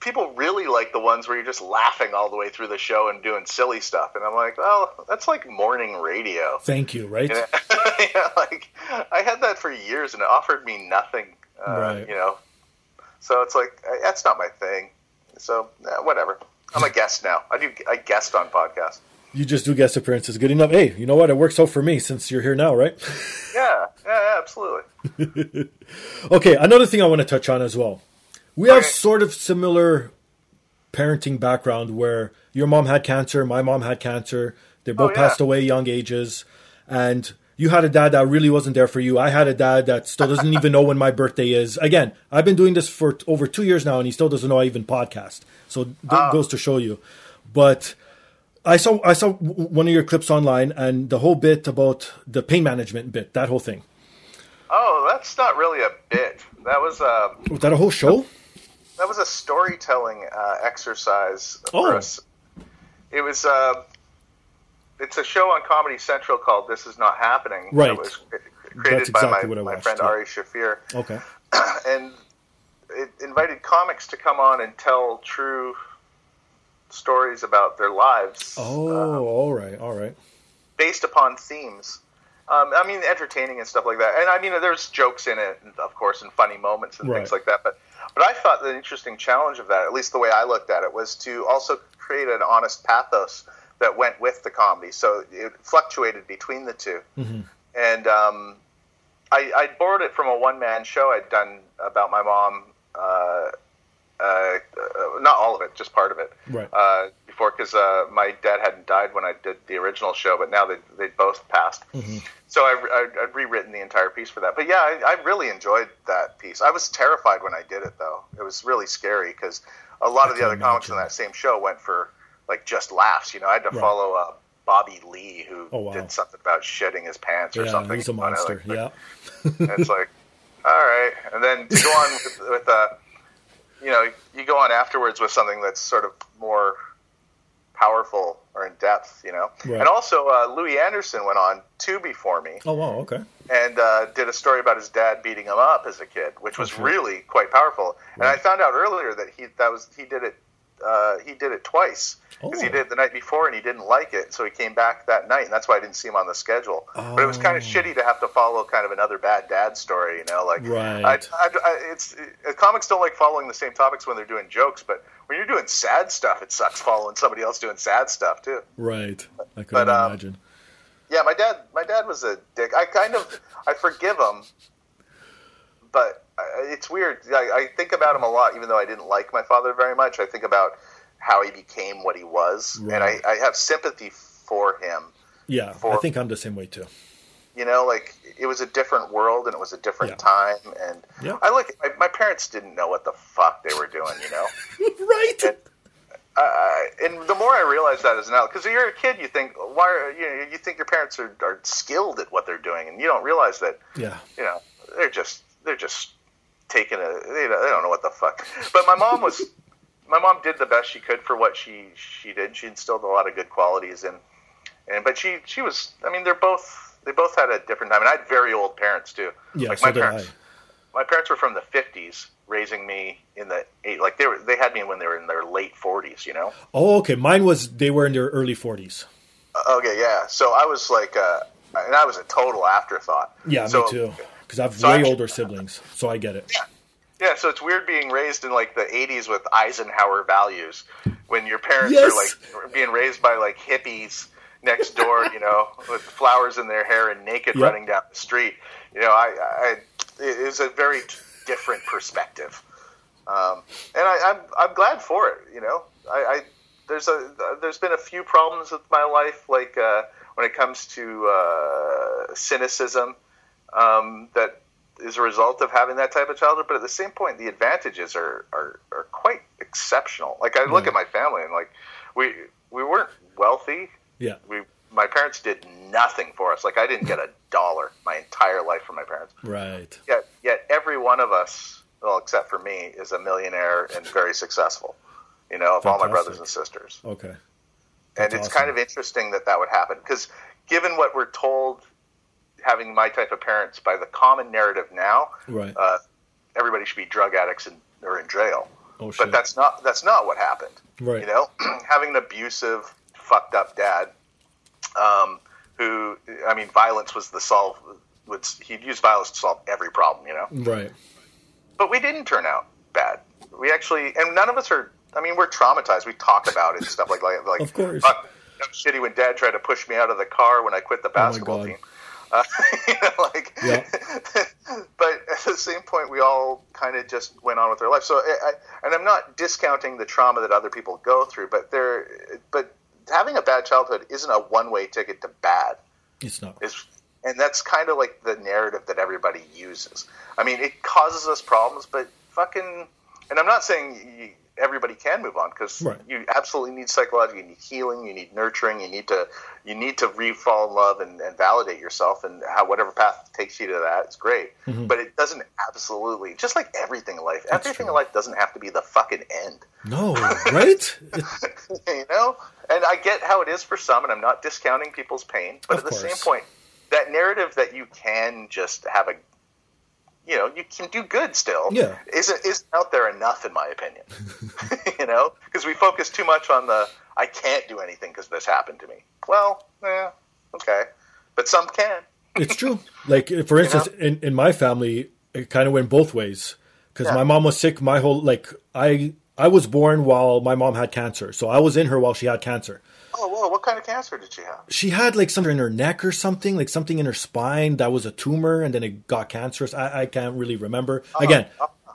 People really like the ones where you're just laughing all the way through the show and doing silly stuff, and I'm like, well, that's like morning radio. Thank you, right? Yeah, [LAUGHS] yeah, like I had that for years, and it offered me nothing. Uh, Right. You know, so it's like uh, that's not my thing. So eh, whatever. I'm a guest now. I do. I guest on podcasts. You just do guest appearances. Good enough. Hey, you know what? It works out for me since you're here now, right? [LAUGHS] Yeah, yeah, absolutely. [LAUGHS] Okay, another thing I want to touch on as well. We have Okay. sort of similar parenting background where your mom had cancer, my mom had cancer. They both Oh, yeah. passed away young ages. And you had a dad that really wasn't there for you. I had a dad that still doesn't even know when my birthday is. Again, I've been doing this for over two years now, and he still doesn't know I even podcast. So that Ah. goes to show you. But I saw I saw one of your clips online, and the whole bit about the pain management bit, that whole thing. Oh, that's not really a bit. That was a Was that a whole show? that was a storytelling uh, exercise Oh. us. It was. Uh, it's a show on Comedy Central called "This Is Not Happening." Right. It was created That's by exactly my, my friend yeah. Ari Shaffir. Okay. [CLEARS THROAT] and it invited comics to come on and tell true stories about their lives Oh, uh, all right, all right. based upon themes. Um, I mean, entertaining and stuff like that. And I mean, there's jokes in it, and of course, and funny moments and Right. things like that. But but I thought the interesting challenge of that, at least the way I looked at it, was to also create an honest pathos that went with the comedy. So it fluctuated between the 2 and um, I, I borrowed it from a one man show I'd done about my mom. Uh, uh, not all of it, just part of it. Right. Uh, before, because uh, my dad hadn't died when I did the original show, but now they they both passed. So I, I, I'd rewritten the entire piece for that. But yeah, I, I really enjoyed that piece. I was terrified when I did it, though. It was really scary because a lot of the other comics in that same show went for like just laughs. You know, I had to Right. follow uh, Bobby Lee, who Oh, wow. did something about shitting his pants or Yeah, something. he's a monster. like- yeah. it's like, all right. And then to go on with, with uh, you know, you go on afterwards with something that's sort of more powerful or in depth, you know. Right. And also, uh, Louie Anderson went on two before me Oh wow. Okay. and uh, did a story about his dad beating him up as a kid, which was Okay. really quite powerful. And I found out earlier that he that was he did it uh, he did it twice because he Oh. did it the night before and he didn't like it, so he came back that night, and that's why I didn't see him on the schedule. But it was kind of Oh. shitty to have to follow kind of another bad dad story, you know, like Right. I, I, I, it's uh, comics don't like following the same topics when they're doing jokes, but when you're doing sad stuff, it sucks following somebody else doing sad stuff too. Right. I could um, imagine. Yeah, my dad. My dad was a dick. I kind of I forgive him, but it's weird. I, I think about him a lot, even though I didn't like my father very much. I think about how he became what he was, and I, I have sympathy for him. Yeah, I think I'm the same way too. You know, like it was a different world and it was a different Yeah. time, and Yeah. I look. My, my parents didn't know what the fuck they were doing. You know. [LAUGHS] right. uh, and the more I realize that as an adult, because you're a kid, you think why are, you know, you think your parents are, are skilled at what they're doing, and you don't realize that Yeah. you know they're just they're just taking a they don't, they don't know what the fuck. But my mom was my mom did the best she could for what she she did. She instilled a lot of good qualities in, and but she she was I mean they're both they both had a different time, and I had very old parents too. Yeah, like so my parents I. my parents were from the 50s raising me in the eight like they were they had me when they were in their late 40s you know Oh, okay. Mine was they were in their early 40s. Uh, okay yeah so i was like uh and i was a total afterthought Yeah, so, me too. Because I have so way actually- older siblings, so I get it. yeah so it's weird being raised in like the 80s with eisenhower values when your parents Yes. are like being raised by like hippies next door you know [LAUGHS] with flowers in their hair and naked Yep. running down the street you know i i it is a very different perspective um, and I, I'm I'm glad for it. You know, I, I there's a there's been a few problems with my life, like uh, when it comes to uh, cynicism, um, that is a result of having that type of childhood. But at the same point, the advantages are are, are quite exceptional. Like I look at my family and like we we weren't wealthy. Yeah. We my parents did nothing for us. Like I didn't get a [LAUGHS] dollar my entire life from my parents Right. yet yet every one of us, well, except for me, is a millionaire and very successful. You know, of all my brothers and sisters, Okay. and it's awesome. kind of interesting that that would happen because, given what we're told, having my type of parents by the common narrative now, Right. uh, everybody should be drug addicts and or in jail. oh shit. But that's not that's not what happened. right. You know, [CLEARS THROAT] having an abusive, fucked up dad, um, who I mean, violence was the solve. Would he'd use violence to solve every problem? You know Right. but we didn't turn out bad. We actually, and none of us are. I mean, we're traumatized. We talk about it and stuff like like. like Of course. "Fuck, that shitty when Dad tried to push me out of the car when I quit the basketball God. team. Uh, [LAUGHS] you know, like, Yeah. [LAUGHS] but at the same point, we all kind of just went on with our life. So, I, I, and I'm not discounting the trauma that other people go through, but there, but having a bad childhood isn't a one way ticket to bad It's not. is and that's kind of like the narrative that everybody uses. I mean, it causes us problems, but fucking, and I'm not saying you, everybody can move on because Right. you absolutely need psychology, you need healing, you need nurturing, you need to you need to re fall in love and, and validate yourself, and how whatever path takes you to that, it's great. Mm-hmm. But it doesn't absolutely, just like everything in life, everything true. in life doesn't have to be the fucking end No. [LAUGHS] Right. You know and i get how it is for some and i'm not discounting people's pain but Of at the same point that narrative that you can just have a you know you can do good still Yeah. isn't isn't out there enough in my opinion [LAUGHS] you know because we focus too much on the i can't do anything because this happened to me well yeah okay but some can it's true. Like for instance, in, in my family, it kind of went both ways because Yeah. my mom was sick. My whole like I I was born while my mom had cancer, so I was in her while she had cancer. Oh whoa what kind of cancer did she have She had like something in her neck or something, like something in her spine that was a tumor, and then it got cancerous. I, I can't really remember. Oh. Again,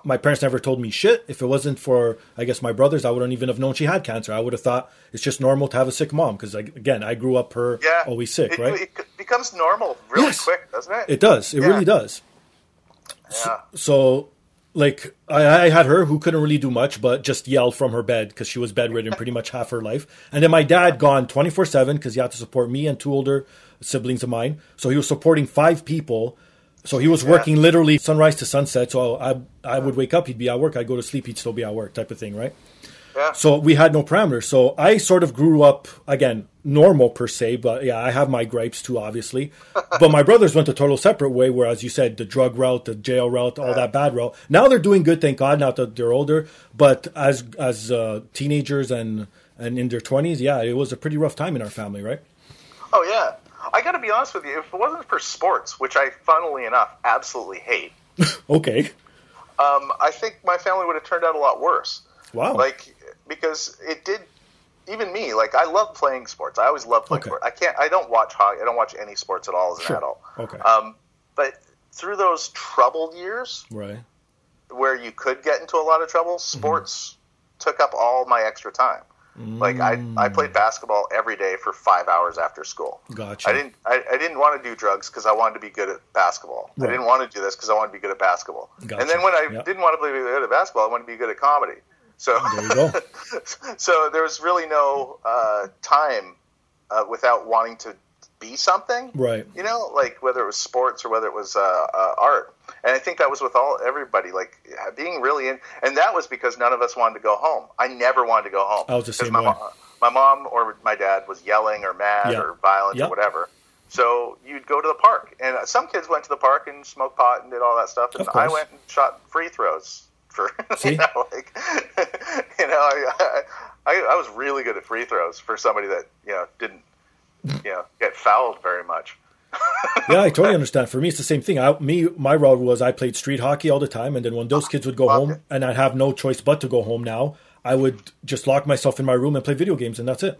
my parents never told me shit. If it wasn't for, I guess, my brothers, I wouldn't even have known she had cancer. I would have thought it's just normal to have a sick mom because, again, I grew up her yeah always sick, it, right? it becomes normal really Yes. quick doesn't it It does. It Yeah. really does. yeah So, like, I, I had her who couldn't really do much, but just yell from her bed because she was bedridden pretty much half her life. And then my dad gone 24 7 because he had to support me and two older siblings of mine. So he was supporting five people. So he was working literally sunrise to sunset. So I, I would wake up, he'd be at work. I'd go to sleep, he'd still be at work, type of thing, right? Yeah So we had no parameters. So I sort of grew up again normal per se, but yeah, I have my gripes too, obviously. [LAUGHS] but my brothers went a total separate way, where as you said, the drug route, the jail route, all that bad route. Now they're doing good, thank God. Now that they're older, but as as uh, teenagers and and in their twenties, yeah, it was a pretty rough time in our family, right? Oh yeah, I got to be honest with you. If it wasn't for sports, which I, funnily enough, absolutely hate, [LAUGHS] Okay, um, I think my family would have turned out a lot worse. wow, Like because it did, even me, like I love playing sports. I always love playing Okay. sports. I can't. I don't watch hockey. I don't watch any sports at all as an Sure. adult. Okay. Um, but through those troubled years, right. where you could get into a lot of trouble, Mm-hmm. sports took up all my extra time. Like I, I played basketball every day for five hours after school. Gotcha. I didn't I, I didn't want to do drugs because I wanted to be good at basketball. Right. I didn't want to do this because I wanted to be good at basketball. Gotcha. And then when I Yep. didn't want to be good at basketball, I wanted to be good at comedy. So There you go. [LAUGHS] so there was really no uh, time uh, without wanting to be something Right. you know like whether it was sports or whether it was uh, uh, art and i think that was with all everybody like being really in and that was because none of us wanted to go home i never wanted to go home I was the same my. Mom, my mom or my dad was yelling or mad Yeah. or violent Yeah. or whatever so you'd go to the park and some kids went to the park and smoked pot and did all that stuff and i went and shot free throws for [LAUGHS] See? [LAUGHS] you know like you know I, I i was really good at free throws for somebody that you know didn't you know get fouled very much [LAUGHS] yeah, I totally understand. For me, it's the same thing. I, me, my route was I played street hockey all the time, and then when those kids would go home, and I'd have no choice but to go home now, I would just lock myself in my room and play video games, and that's it.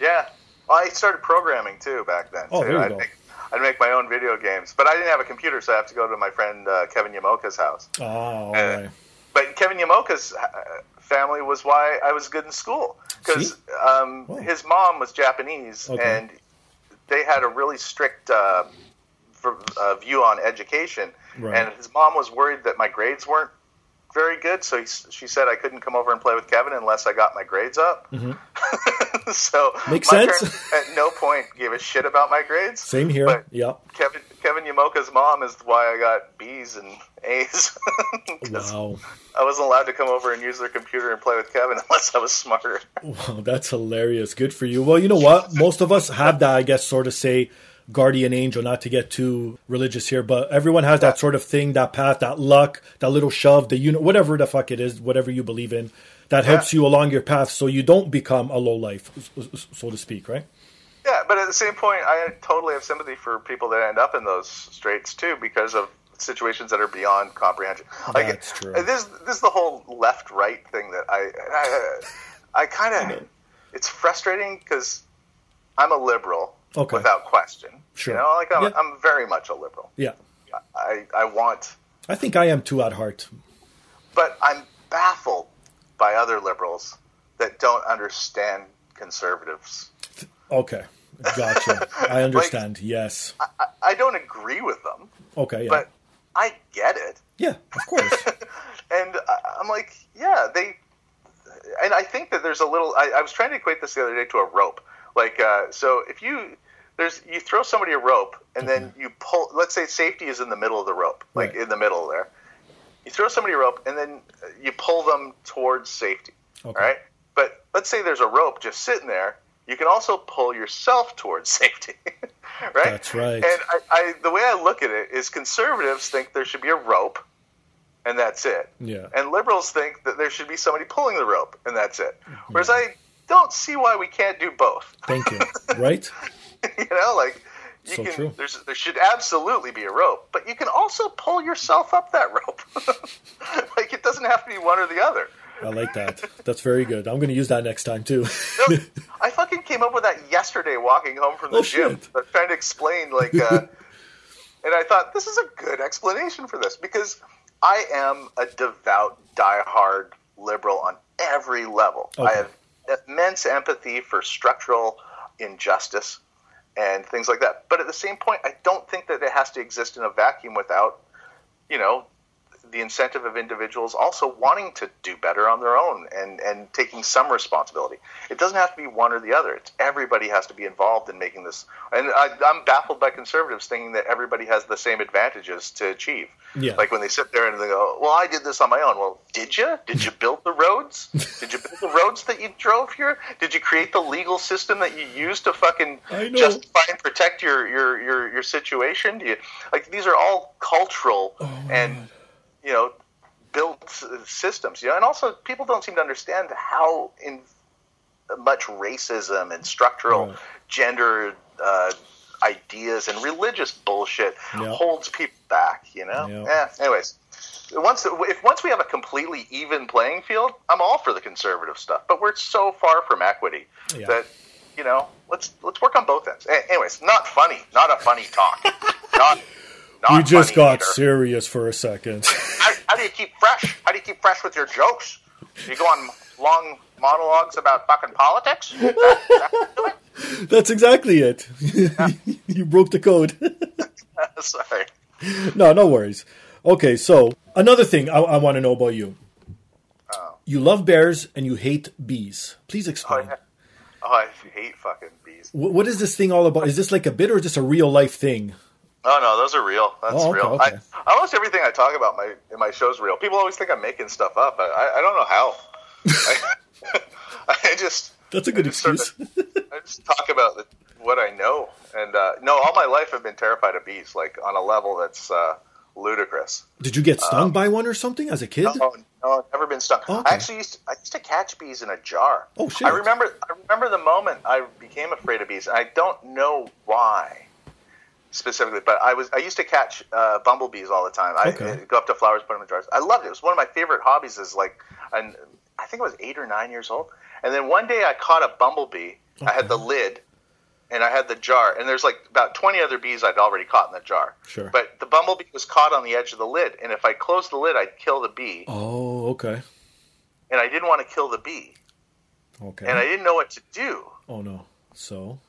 Yeah, well, I started programming too back then. Oh, too. there you I'd go. Make, I'd make my own video games, but I didn't have a computer, so I have to go to my friend uh, Kevin Yamoka's house. Oh, all Uh, right. But Kevin Yamoka's uh, family was why I was good in school because um, his mom was Japanese, Okay. and they had a really strict uh, v- uh, view on education. Right. And his mom was worried that my grades weren't very good, so he, she said I couldn't come over and play with Kevin unless I got my grades up. [LAUGHS] so Mm-hmm. Makes my sense. at no point gave a shit about my grades. Same here. But yeah. Kevin Kevin Yamoka's mom is why I got B's and A's. [LAUGHS] Wow. I wasn't allowed to come over and use their computer and play with Kevin [LAUGHS] unless I was smarter. Wow, that's hilarious. Good for you. Well, you know what? Most of us have that, I guess, sort of say guardian angel, not to get too religious here, but everyone has that sort of thing, that path, that luck, that little shove, the you know, whatever the fuck it is, whatever you believe in, that helps you along your path so you don't become a low life, so to speak, right? Yeah, but at the same point, I totally have sympathy for people that end up in those straits too because of situations that are beyond comprehension. Like That's true. this, this is the whole left-right thing that I, I, I kind of, it's frustrating because I'm a liberal Okay. without question. Sure. You know, like I'm, Yeah. I'm very much a liberal. Yeah. I, I want, I think I am too at heart. but I'm baffled by other liberals that don't understand conservatives. Okay. Gotcha. [LAUGHS] I understand. yes. I, I don't agree with them, Okay. Yeah. but I get it. yeah, of course. [LAUGHS] And I'm like, yeah, they. And I think that there's a little. I, I was trying to equate this the other day to a rope. Like, uh, so if you there's you throw somebody a rope and then you pull. Let's say safety is in the middle of the rope, like Right. in the middle there. You throw somebody a rope and then you pull them towards safety. Okay. Right. But let's say there's a rope just sitting there. You can also pull yourself towards [LAUGHS] safety. right. That's right. And I, I, the way I look at it is conservatives think there should be a rope, and that's it. Yeah. And liberals think that there should be somebody pulling the rope, and that's it. Mm-hmm. Whereas I don't see why we can't do both. Thank you. [LAUGHS] Right? [LAUGHS] you know, like you So can. true. There's there should absolutely be a rope, but you can also pull yourself up that rope. [LAUGHS] like it doesn't have to be one or the other. I like that. That's very good. I'm going to use that next time too. No, [LAUGHS] I fucking came up with that yesterday walking home from the Oh, gym. shit. Trying to explain, like, uh, and I thought this is a good explanation for this because I am a devout, diehard liberal on every level. I have immense empathy for structural injustice and things like that. But at the same point, I don't think that it has to exist in a vacuum without, you know, the incentive of individuals also wanting to do better on their own and, and taking some responsibility. It doesn't have to be one or the other. It's everybody has to be involved in making this. And I, I'm baffled by conservatives thinking that everybody has the same advantages to achieve. Yeah. Like when they sit there and they go, "Well, I did this on my own." Well, did you? Did you build the roads? [LAUGHS] did you build the roads that you drove here? Did you create the legal system that you used to fucking justify and protect your your your, your situation? Do you like these are all cultural Oh, and you know built systems. You know, and also people don't seem to understand how in much racism and structural Right. gender uh, ideas and religious bullshit holds people back. You know. Yeah. Eh, anyways, once if once we have a completely even playing field, I'm all for the conservative stuff. But we're so far from equity Yeah. that you know let's let's work on both ends. A- Anyways, not funny, not a funny talk. [LAUGHS] not, not we just got either. serious for a second. [LAUGHS] How, how do you keep fresh? How do you keep fresh with your jokes? You go on long monologues about fucking politics. Is that- is that what you're doing? [LAUGHS] That's exactly it. [LAUGHS] you broke the code. Sorry. no, no worries. Okay, so another thing I, I want to know about you. Oh. You love bears and you hate bees. Please Oh, explain. yeah. oh, I hate fucking bees. Wh- what is this thing all about? Is this like a bit or just a real life thing? Oh no, those are real. That's Oh, okay, real. okay. I, almost everything I talk about my in my show's real. People always think I'm making stuff up. I, I, I don't know how. I, [LAUGHS] I just That's a good I excuse. [LAUGHS] I just talk about the, what I know, and uh, no, all my life I've been terrified of bees, like on a level that's uh, ludicrous. Did you get stung by one or something as a kid? No, no, I've never been stung. Okay. I actually used to, I used to catch bees in a jar. Oh, shit. I remember I remember the moment I became afraid of bees. I don't know why specifically, but I was I used to catch uh, bumblebees all the time. I Okay. I'd go up to flowers, put them in jars. I loved it. It was one of my favorite hobbies. Is like, and I think I was eight or nine years old, and then one day I caught a bumblebee. I had the lid. And I had the jar, and there's like about 20 other bees I'd already caught in the jar. Sure. But the bumblebee was caught on the edge of the lid, and if I closed the lid, I'd kill the bee Oh, okay. and I didn't want to kill the bee, Okay. and I didn't know what to do, oh no. So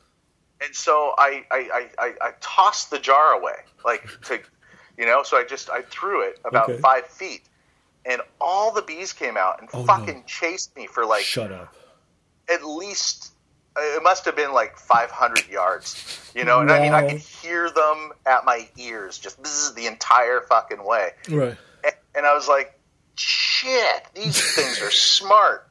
and so I I, I, I, I tossed the jar away, like to, you know. So I just I threw it about Okay. five feet, and all the bees came out and Oh, no. fucking chased me for like shut up. at least it must have been like 500 yards, you know. And I mean, I could hear them at my ears just bzz, the entire fucking way. Right. and I was like, "Shit, these things are smart."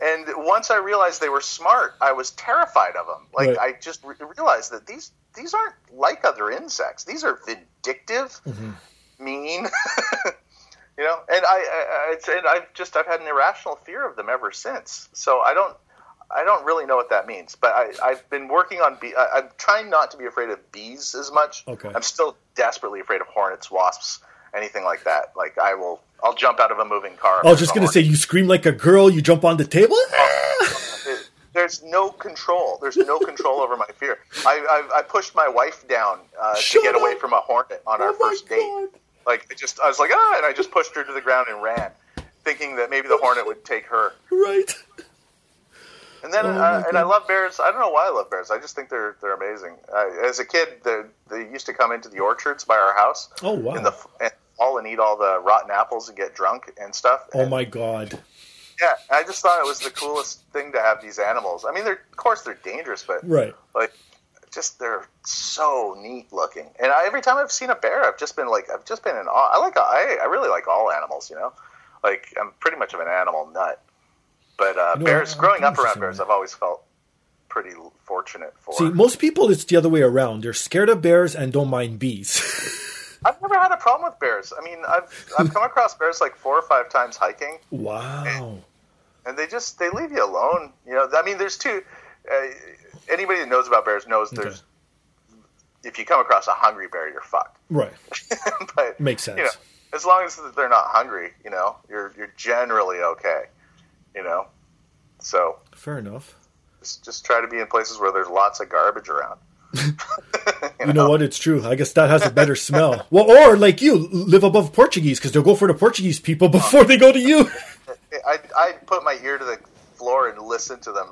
And once I realized they were smart, I was terrified of them. Like Right. I just re- realized that these these aren't like other insects. These are vindictive, mm-hmm. mean. [LAUGHS] you know, and I, I, and I've just I've had an irrational fear of them ever since. So I don't. I don't really know what that means, but I, I've been working on bee. I, I'm trying not to be afraid of bees as much. Okay. I'm still desperately afraid of hornets, wasps, anything like that. Like I will, I'll jump out of a moving car. I was just gonna say you scream like a girl, you jump on the table. [LAUGHS] There's no control. There's no control over my fear. I, I, I pushed my wife down uh, to get away from a hornet on our Oh my first date. Like I just, I was like, ah, and I just pushed her to the ground and ran, thinking that maybe the hornet would take her. Right. And then, Oh, uh, and I love bears. I don't know why I love bears. I just think they're they're amazing. Uh, as a kid, they, they used to come into the orchards by our house. Oh, wow. In the f- and eat all the rotten apples and get drunk and stuff. Oh And, my god. Yeah, I just thought it was the coolest thing to have these animals. I mean, they're of course they're dangerous, but Right. like just they're so neat looking. And I, every time I've seen a bear, I've just been like, I've just been in awe. I like, I, I really like all animals. You know, like I'm pretty much of an animal nut. But uh, No, bears, I- growing I'm up around bears, that. I've always felt pretty fortunate for. See, most people it's the other way around. They're scared of bears and don't mind bees. [LAUGHS] I've never had a problem with bears. I mean, I've I've come across bears like four or five times hiking, wow. and they just they leave you alone. You know, I mean, there's two. Uh, anybody that knows about bears knows Okay. there's. If you come across a hungry bear, you're fucked. Right. [LAUGHS] but Makes sense. You know, as long as they're not hungry, you know, you're you're generally okay. You know, so Fair enough. just, just try to be in places where there's lots of garbage around. [LAUGHS] You know what? It's true. I guess that has a better smell. [LAUGHS] Well, or like you, live above Portuguese because they'll go for the Portuguese people [LAUGHS] before they go to you. I I'd put my ear to the floor and listen to them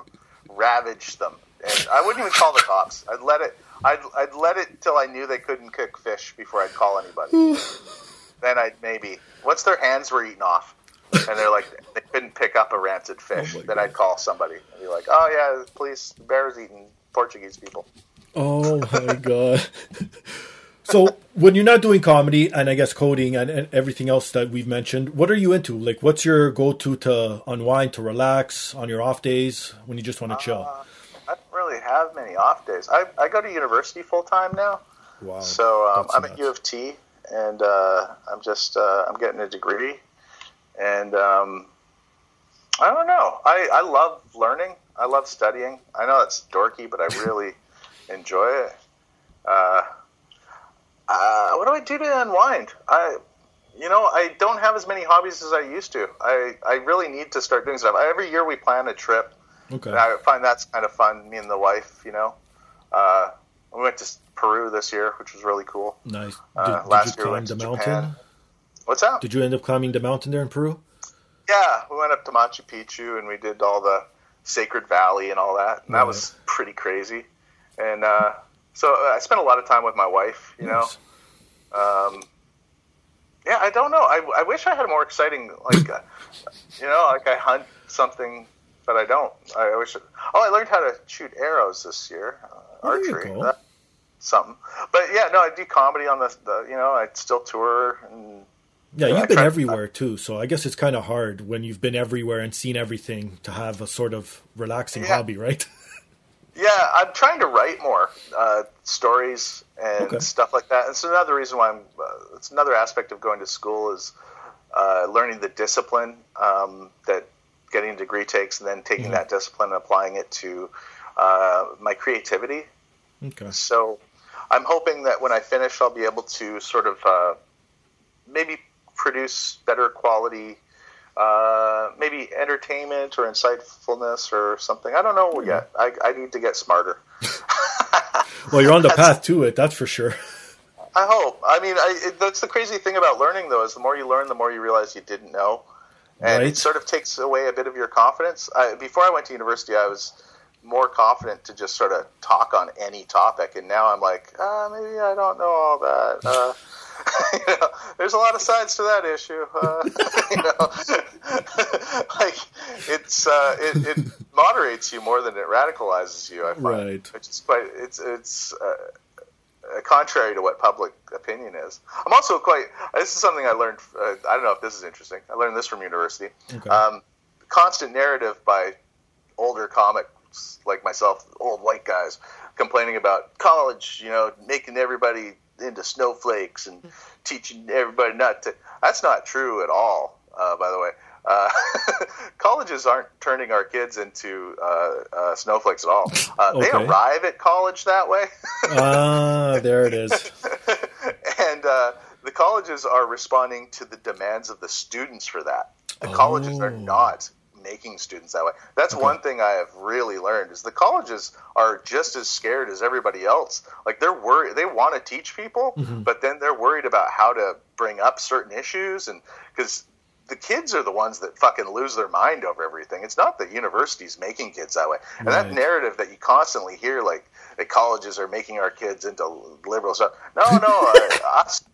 ravage them, and I wouldn't even call the cops. I'd let it. I'd I'd let it till I knew they couldn't cook fish before I'd call anybody. [SIGHS] then I'd maybe once their hands were eaten off, and they're like they couldn't pick up a rancid fish. Oh then God. I'd call somebody and be like, "Oh yeah, police, the bear's eating Portuguese people." Oh my god. [LAUGHS] So when you're not doing comedy and I guess coding and, and everything else that we've mentioned, what are you into? Like, what's your go-to to unwind, to relax on your off days when you just want to chill? I don't really have many off days. I, I go to university full time now, Wow. so um, I'm nuts. at U of T, and uh, I'm just uh, I'm getting a degree, and um, I don't know. I, I love learning. I love studying. I know it's dorky, but I really enjoy it. Uh, uh, what do I do to unwind? I, You know, I don't have as many hobbies as I used to. I, I really need to start doing stuff. Every year we plan a trip. Okay. And I find that's kind of fun. Me and the wife, you know. Uh, we went to Peru this year, which was really cool. Nice. Did, Uh, did last you year we climb went the to mountain? Japan. What's that? Did you end up climbing the mountain there in Peru? Yeah, we went up to Machu Picchu and we did all the Sacred Valley and all that, and that was pretty crazy. And uh, so uh, I spent a lot of time with my wife. You Nice. know, um, yeah, I don't know. I, I wish I had a more exciting, like, uh, you know, like I hunt something, but I don't. I wish. oh, I learned how to shoot arrows this year, uh, archery. go. That- something, but yeah, no, I do comedy on the, the you know, I still tour and Yeah, you've been everywhere too, so I guess it's kind of hard when you've been everywhere and seen everything to have a sort of relaxing Yeah. hobby, right? [LAUGHS] Yeah, I'm trying to write more uh, stories and Okay. stuff like that. It's another reason why I'm. Uh, it's another aspect of going to school is uh, learning the discipline um, that getting a degree takes, and then taking that discipline and applying it to uh, my creativity. okay. So I'm hoping that when I finish, I'll be able to sort of uh, maybe produce better quality, uh, maybe entertainment or insightfulness or something. I don't know yet. I, I need to get smarter. [LAUGHS] Well, you're on the path to it, that's for sure. I hope. I mean, I, it, that's the crazy thing about learning, though, is the more you learn, the more you realize you didn't know, and Right. it sort of takes away a bit of your confidence. I, before I went to university, I was more confident to just sort of talk on any topic, and now I'm like, uh, maybe I don't know all that. Uh, [LAUGHS] you know, there's a lot of sides to that issue. Uh, [LAUGHS] you know, [LAUGHS] like it's uh, it, it moderates you more than it radicalizes you. I find, Right. which is quite it's it's. Uh, uh, contrary to what public opinion is. I'm also quite. This is something I learned. Uh, I don't know if this is interesting. I learned this from university. Okay. Um, constant narrative by older comics like myself, old white guys, complaining about college. You know, making everybody into snowflakes and [LAUGHS] teaching everybody not to. That's not true at all. Uh, by the way. Uh, [LAUGHS] colleges aren't turning our kids into uh, uh, snowflakes at all. Uh, They arrive at college that way. ah, there it is. [LAUGHS] and uh, the colleges are responding to the demands of the students for that. The colleges are Oh. not making students that way. That's Okay. one thing I have really learned is the colleges are just as scared as everybody else. Like they're worried, they want to teach people, Mhm. but then they're worried about how to bring up certain issues and because the kids are the ones that fucking lose their mind over everything. It's not the universities making kids that way. And that narrative that you constantly hear, like that colleges are making our kids into liberal stuff. No, [LAUGHS] no, uh, us,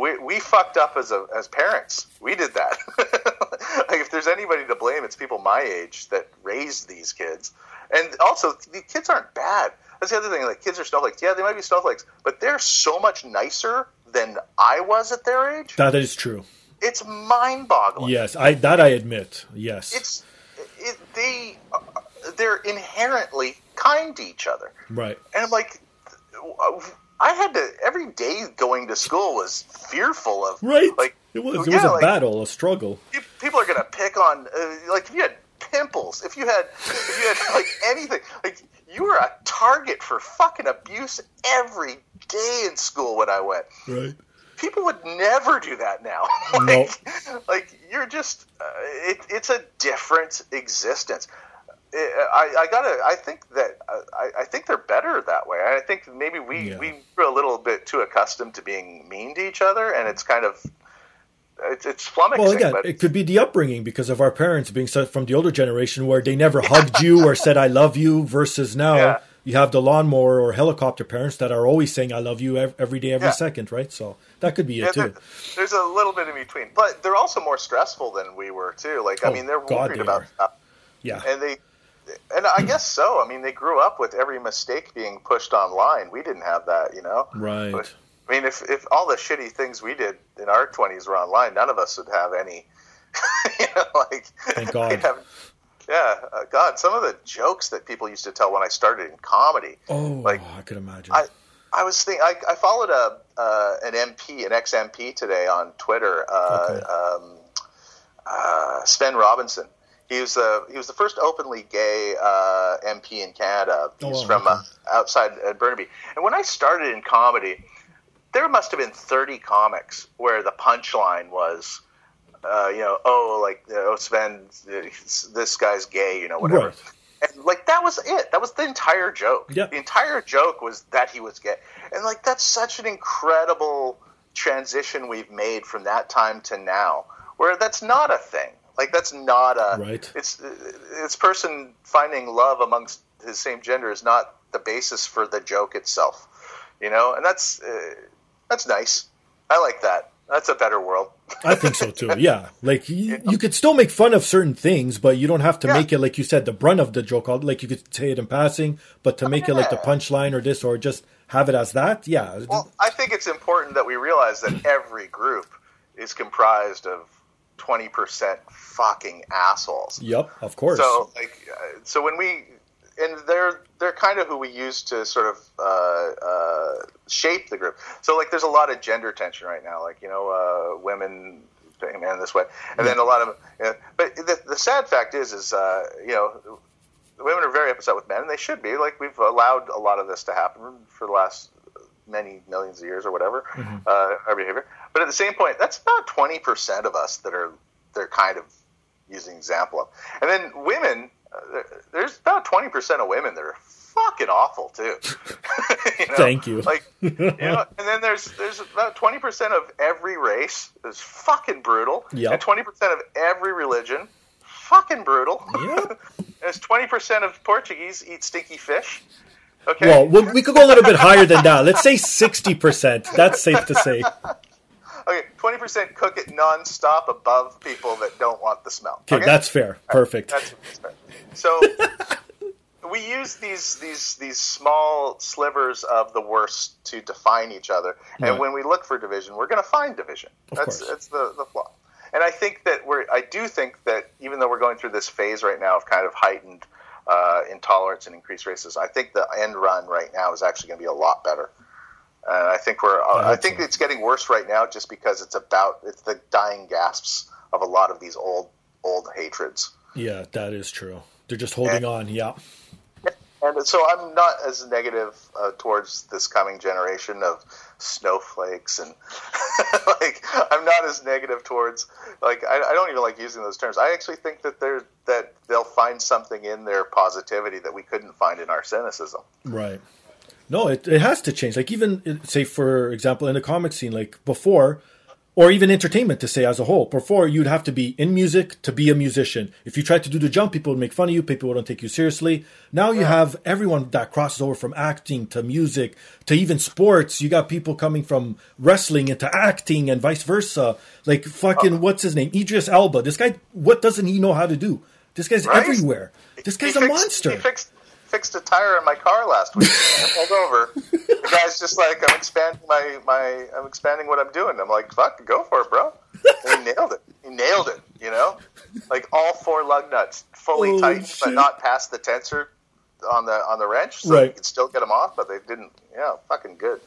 we we fucked up as a as parents. We did that. [LAUGHS] [LAUGHS] like if there's anybody to blame, it's people my age that raised these kids. And also, the kids aren't bad. That's the other thing. Like kids are snowflakes. Yeah, they might be snowflakes, but they're so much nicer than I was at their age. That is true. It's mind-boggling. Yes, I that I admit. Yes. It's it, they uh, they're inherently kind to each other. right. And I'm like, I had to every day going to school was fearful of Right. Like it was it yeah, was a like, battle, a struggle. People are gonna pick on uh, like if you had pimples, if you had if you had like [LAUGHS] anything, like you were a target for fucking abuse every day in school when I went. Right. People would never do that now. [LAUGHS] No. like, like you're just uh, it, it's a different existence. I, I gotta. I think that I, I think they're better that way. I think maybe we Yeah. we were a little bit too accustomed to being mean to each other, and it's kind of it's, it's flummoxing. Well, again, but it could be the upbringing because of our parents being from the older generation where they never hugged you or said "I love you," versus now Yeah. you have the lawnmower or helicopter parents that are always saying "I love you" every day, every Yeah. second, right? So that could be yeah, it too. there's a little bit in between, but they're also more stressful than we were too. Like I Oh, mean, they're God, worried they about stuff. Yeah, and they and i guess so i mean they grew up with every mistake being pushed online we didn't have that you know right. i mean if, if all the shitty things we did in our 20s were online none of us would have any [LAUGHS] you know like Thank [LAUGHS] God. have- yeah uh, god some of the jokes that people used to tell when i started in comedy Oh, like, I could imagine. I- I was thinking. I, I followed a uh, an MP, an ex MP today on Twitter. Uh, Okay. um, uh, Svend Robinson. He was the he was the first openly gay uh, MP in Canada. Oh, He's wow, from uh, outside uh, Burnaby. And when I started in comedy, there must have been 30 comics where the punchline was, uh, you know, oh, like, oh, Svend, this guy's gay, you know, whatever. Right. And like that was it. That was the entire joke. Yep. The entire joke was that he was gay. And like that's such an incredible transition we've made from that time to now, where that's not a thing. Like that's not a. Right. It's this person finding love amongst his same gender is not the basis for the joke itself. You know, and that's uh, that's nice. I like that. That's a better world. [LAUGHS] I think so too. [LAUGHS] Yeah, like you, you could still make fun of certain things, but you don't have to Yeah. make it like you said the brunt of the joke. Like you could say it in passing, but to make it like the punchline or this or just have it as that. Yeah, Well, I think it's important that we realize that every group is comprised of twenty percent fucking assholes. yep, of course. So like, uh, so when we and they're they're kind of who we use to sort of uh, uh, shape the group. So like, there's a lot of gender tension right now. Like you know, uh, women man this way, and then a lot of. You know, but the, the sad fact is, is uh, you know, women are very upset with men, and they should be. Like we've allowed a lot of this to happen for the last many millions of years or whatever, uh, our behavior. But at the same point, that's about twenty percent of us that are they're kind of using example of. And then women, uh, there's about twenty percent of women that are fucking awful too. [LAUGHS] You know? Thank you. Like, [LAUGHS] you know, and then there's there's about twenty percent of every race is fucking brutal, Yep. and twenty percent of every religion, fucking brutal. Yep. There's [LAUGHS] twenty percent of Portuguese eat stinky fish. Okay. well, we, we could go a little bit higher than that. Let's say sixty percent. That's safe to say. Okay, twenty percent cook it nonstop above people that don't want the smell. Okay, that's fair. Perfect. That's fair. So [LAUGHS] we use these these these small slivers of the worst to define each other, and Right. when we look for division, we're going to find division. that's course. that's the the flaw. And I think that we're I do think that even though we're going through this phase right now of kind of heightened uh, intolerance and increased racism, I think the end run right now is actually going to be a lot better. And I think we're. I, think it's getting worse right now, just because it's about it's the dying gasps of a lot of these old old hatreds. Yeah, that is true. They're just holding on. Yeah. And so I'm not as negative uh, towards this coming generation of snowflakes, and [LAUGHS] like I'm not as negative towards like I, I don't even like using those terms. I actually think that they're that they'll find something in their positivity that we couldn't find in our cynicism. Right. No, it, it has to change. Like even uh, say for example in the comic scene, like before, or even entertainment to say as a whole. Before you'd have to be in music to be a musician. If you tried to do the jump, people would make fun of you. People wouldn't take you seriously. Now you have everyone that crosses over from acting to music to even sports. You got people coming from wrestling into acting and vice versa. Like fucking what's his name? Idris Elba. This guy, what doesn't he know how to do? This guy's Right? everywhere. This guy's He a fixed- monster. He fixed fixed a tire in my car last week. I pulled over. The guy's just like, I'm expanding my, my I'm expanding what I'm doing. I'm like, fuck, go for it, bro. And he nailed it. He nailed it. You know, like all four lug nuts fully Holy tightened, but not past the tensor on the on the wrench, so Right. you could still get them off, but they didn't. Yeah, fucking good.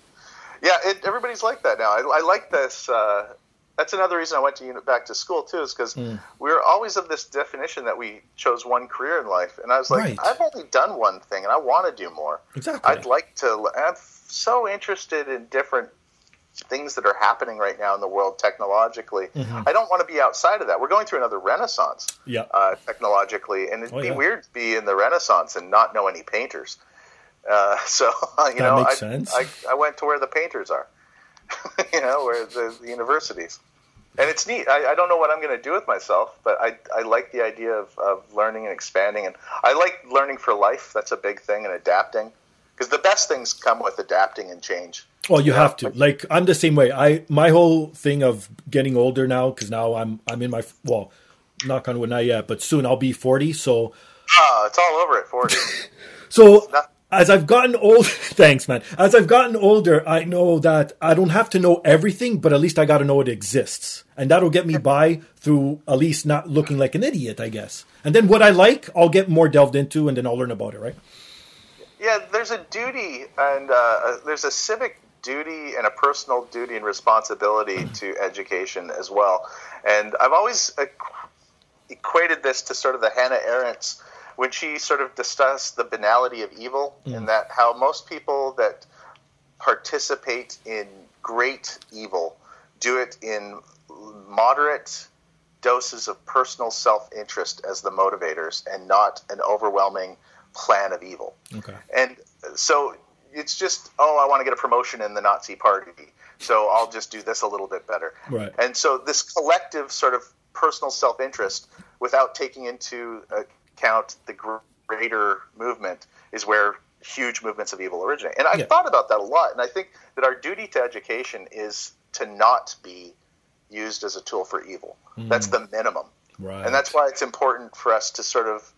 Yeah, it, everybody's like that now. I, I like this. Uh, that's another reason I went to uni- back to school too, is because Hmm. we were always of this definition that we chose one career in life, and I was like, Right. I've only done one thing, and I want to do more. Exactly. I'd like to. I'm so interested in different things that are happening right now in the world technologically. Mm-hmm. I don't want to be outside of that. We're going through another renaissance Yeah. uh, technologically, and it'd Oh, be yeah. weird to be in the Renaissance and not know any painters. Uh, [LAUGHS] so [LAUGHS] you That know, I. I, I went to where the painters are, [LAUGHS] you know, where the, the universities, and it's neat. I, I don't know what I'm going to do with myself, but I, I like the idea of, of learning and expanding, and I like learning for life. That's a big thing, and adapting, because the best things come with adapting and change. Well, you have to. Like I'm the same way. I my whole thing of getting older now because now I'm I'm in my well, knock on wood, not yet, but soon I'll be 40. So Ah, it's all over at 40. [LAUGHS] so as I've gotten old, [LAUGHS] thanks, man. As I've gotten older, I know that I don't have to know everything, but at least I got to know it exists, and that'll get me by through at least not looking like an idiot, I guess. And then what I like, I'll get more delved into, and then I'll learn about it, right? Yeah, there's a duty and uh, there's a civic duty and a personal duty and responsibility to education as well. And I've always equ- equated this to sort of the Hannah Arendt's when she sort of discussed the banality of evil, and that how most people that participate in great evil, do it in moderate doses of personal self interest as the motivators and not an overwhelming plan of evil. Okay. And so it's just, oh, I want to get a promotion in the Nazi party. So I'll just do this a little bit better. Right. And so this collective sort of personal self interest without taking into uh, account the greater movement is where huge movements of evil originate. And I've Yeah. thought about that a lot. And I think that our duty to education is to not be used as a tool for evil. Hmm. That's the minimum. Right. And that's why it's important for us to sort of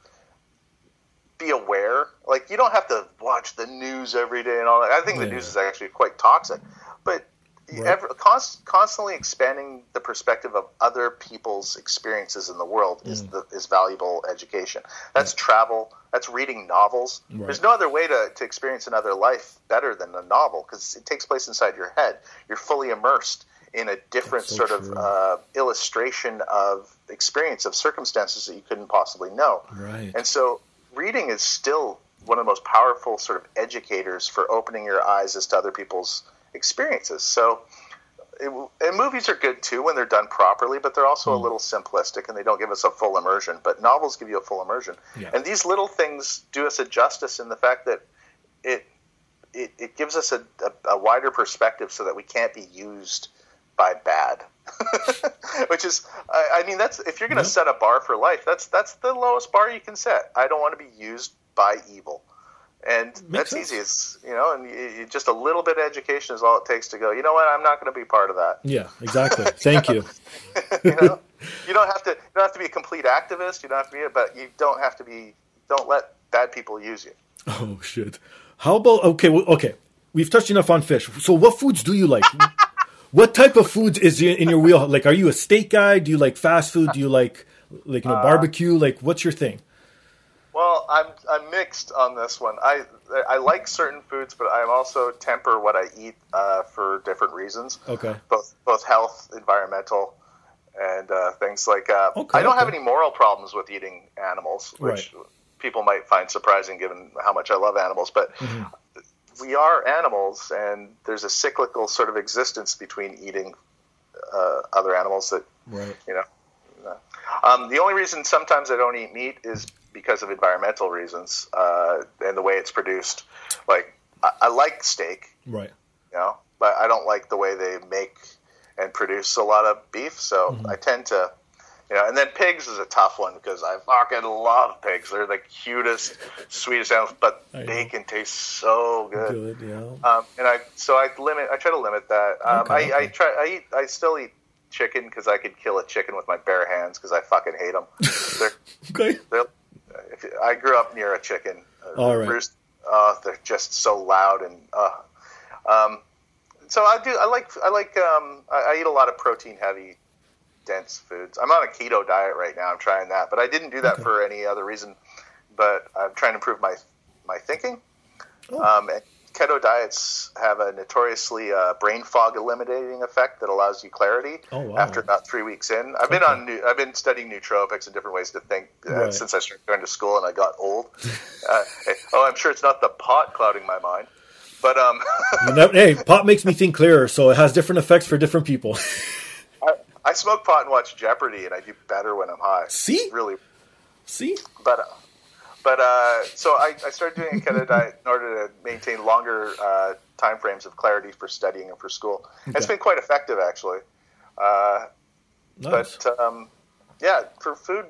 be aware. Like, you don't have to watch the news every day and all that. I think the news is actually quite toxic. But Right. ever, const, constantly expanding the perspective of other people's experiences in the world is Mm. the, is valuable education. That's travel. That's reading novels. Right. There's no other way to, to experience another life better than a novel because it takes place inside your head. You're fully immersed in a different so sort true. of uh, illustration of experience of circumstances that you couldn't possibly know. Right. And so reading is still one of the most powerful sort of educators for opening your eyes as to other people's experiences. So it, and movies are good too when they're done properly, but they're also Hmm. a little simplistic and they don't give us a full immersion. But novels give you a full immersion, Yeah. and these little things do us a justice in the fact that it it, it gives us a, a, a wider perspective so that we can't be used by bad. [LAUGHS] Which is, I, I mean, that's if you're going to Yeah. set a bar for life, that's that's the lowest bar you can set. I don't want to be used by evil, and that's sense. easy. It's you know, and you, you, just a little bit of education is all it takes to go. You know what? I'm not going to be part of that. yeah, exactly. [LAUGHS] Thank you. [LAUGHS] you know, [LAUGHS] you don't have to. You don't have to be a complete activist. You don't have to be, but you don't have to be. Don't let bad people use you. Oh shit. How about okay? Well, okay, we've touched enough on fish. So, what foods do you like? what type of foods is in your wheel? Like, are you a steak guy? Do you like fast food? Do you like like Uh, you know barbecue? Like, what's your thing? Well, I'm I'm mixed on this one. I I like certain foods, but I also temper what I eat uh, for different reasons. Okay. Both both health, environmental, and uh, things like. Uh, Okay, I don't have any moral problems with eating animals, which Right. people might find surprising given how much I love animals. But Mm-hmm. we are animals, and there's a cyclical sort of existence between eating uh, other animals that Right. you know. Um, the only reason sometimes I don't eat meat is because of environmental reasons uh, and the way it's produced. Like I, I like steak, Right. you know, but I don't like the way they make and produce a lot of beef. So Mm-hmm. I tend to, you know, and then pigs is a tough one because I fucking love pigs. They're the cutest, sweetest animals, but I know. bacon tastes so Good. Yeah. um, and I so I limit. I try to limit that. Um, Okay, I, okay. I try. I eat. I still eat chicken because I could kill a chicken with my bare hands because I fucking hate them. they're, [LAUGHS] Okay. they're, if, I grew up near a chicken. uh, All right. roost. Oh, they're just so loud and. Uh, um, so I do. I like. I like. Um, I, I eat a lot of protein heavy, dense foods. I'm on a keto diet right now. I'm trying that, but I didn't do that Okay. for any other reason. But I'm trying to improve my my thinking. Oh. Um, and keto diets have a notoriously uh, brain fog eliminating effect that allows you clarity Oh, wow. after about three weeks in. I've been Okay. on. New, I've been studying nootropics and different ways to think uh, Right. since I started going to school and I got old. [LAUGHS] uh, oh, I'm sure it's not the pot clouding my mind, but um, You know, hey, pot makes me think clearer, so it has different effects for different people. [LAUGHS] I, I smoke pot and watch Jeopardy, and I do better when I'm high. See? really See? but uh, but uh, so I, I started doing a keto diet in order to maintain longer uh, time frames of clarity for studying and for school. It's been quite effective actually. Uh, Nice. but um, yeah, for food,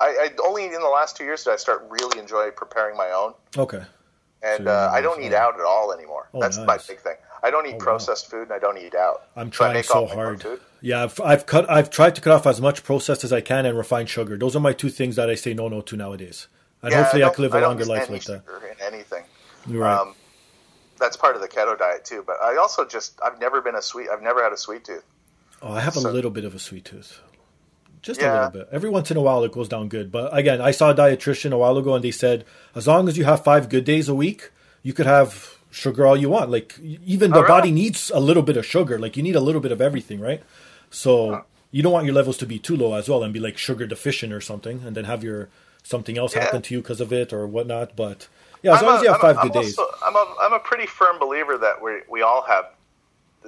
I, I only in the last two years did I start really enjoy preparing my own, okay. and So uh, I don't eat out at all anymore. Oh, That's my big thing. I don't eat Oh, wow. processed food, and I don't eat out. I'm trying so own hard. Yeah, I've, I've cut. I've tried to cut off as much processed as I can and refined sugar. Those are my two things that I say no no to nowadays. And Yeah, hopefully, I, don't- live a longer life like that. sugar in anything. Right. Um, that's part of the keto diet too. But I also just I've never been a sweet. I've never had a sweet tooth. oh, I have a little bit of a sweet tooth. Just a little bit. Every once in a while, it goes down good. But again, I saw a dietitian a while ago, and they said as long as you have five good days a week, you could have sugar all you want. Like even the Oh, really? body needs a little bit of sugar. Like you need a little bit of everything, right? So you don't want your levels to be too low as well, and be like sugar deficient or something, and then have your something else Yeah. happen to you because of it or whatnot. But yeah, as I'm long a- as you have I'm a- five good I'm days. also- I'm a I'm a pretty firm believer that we we all have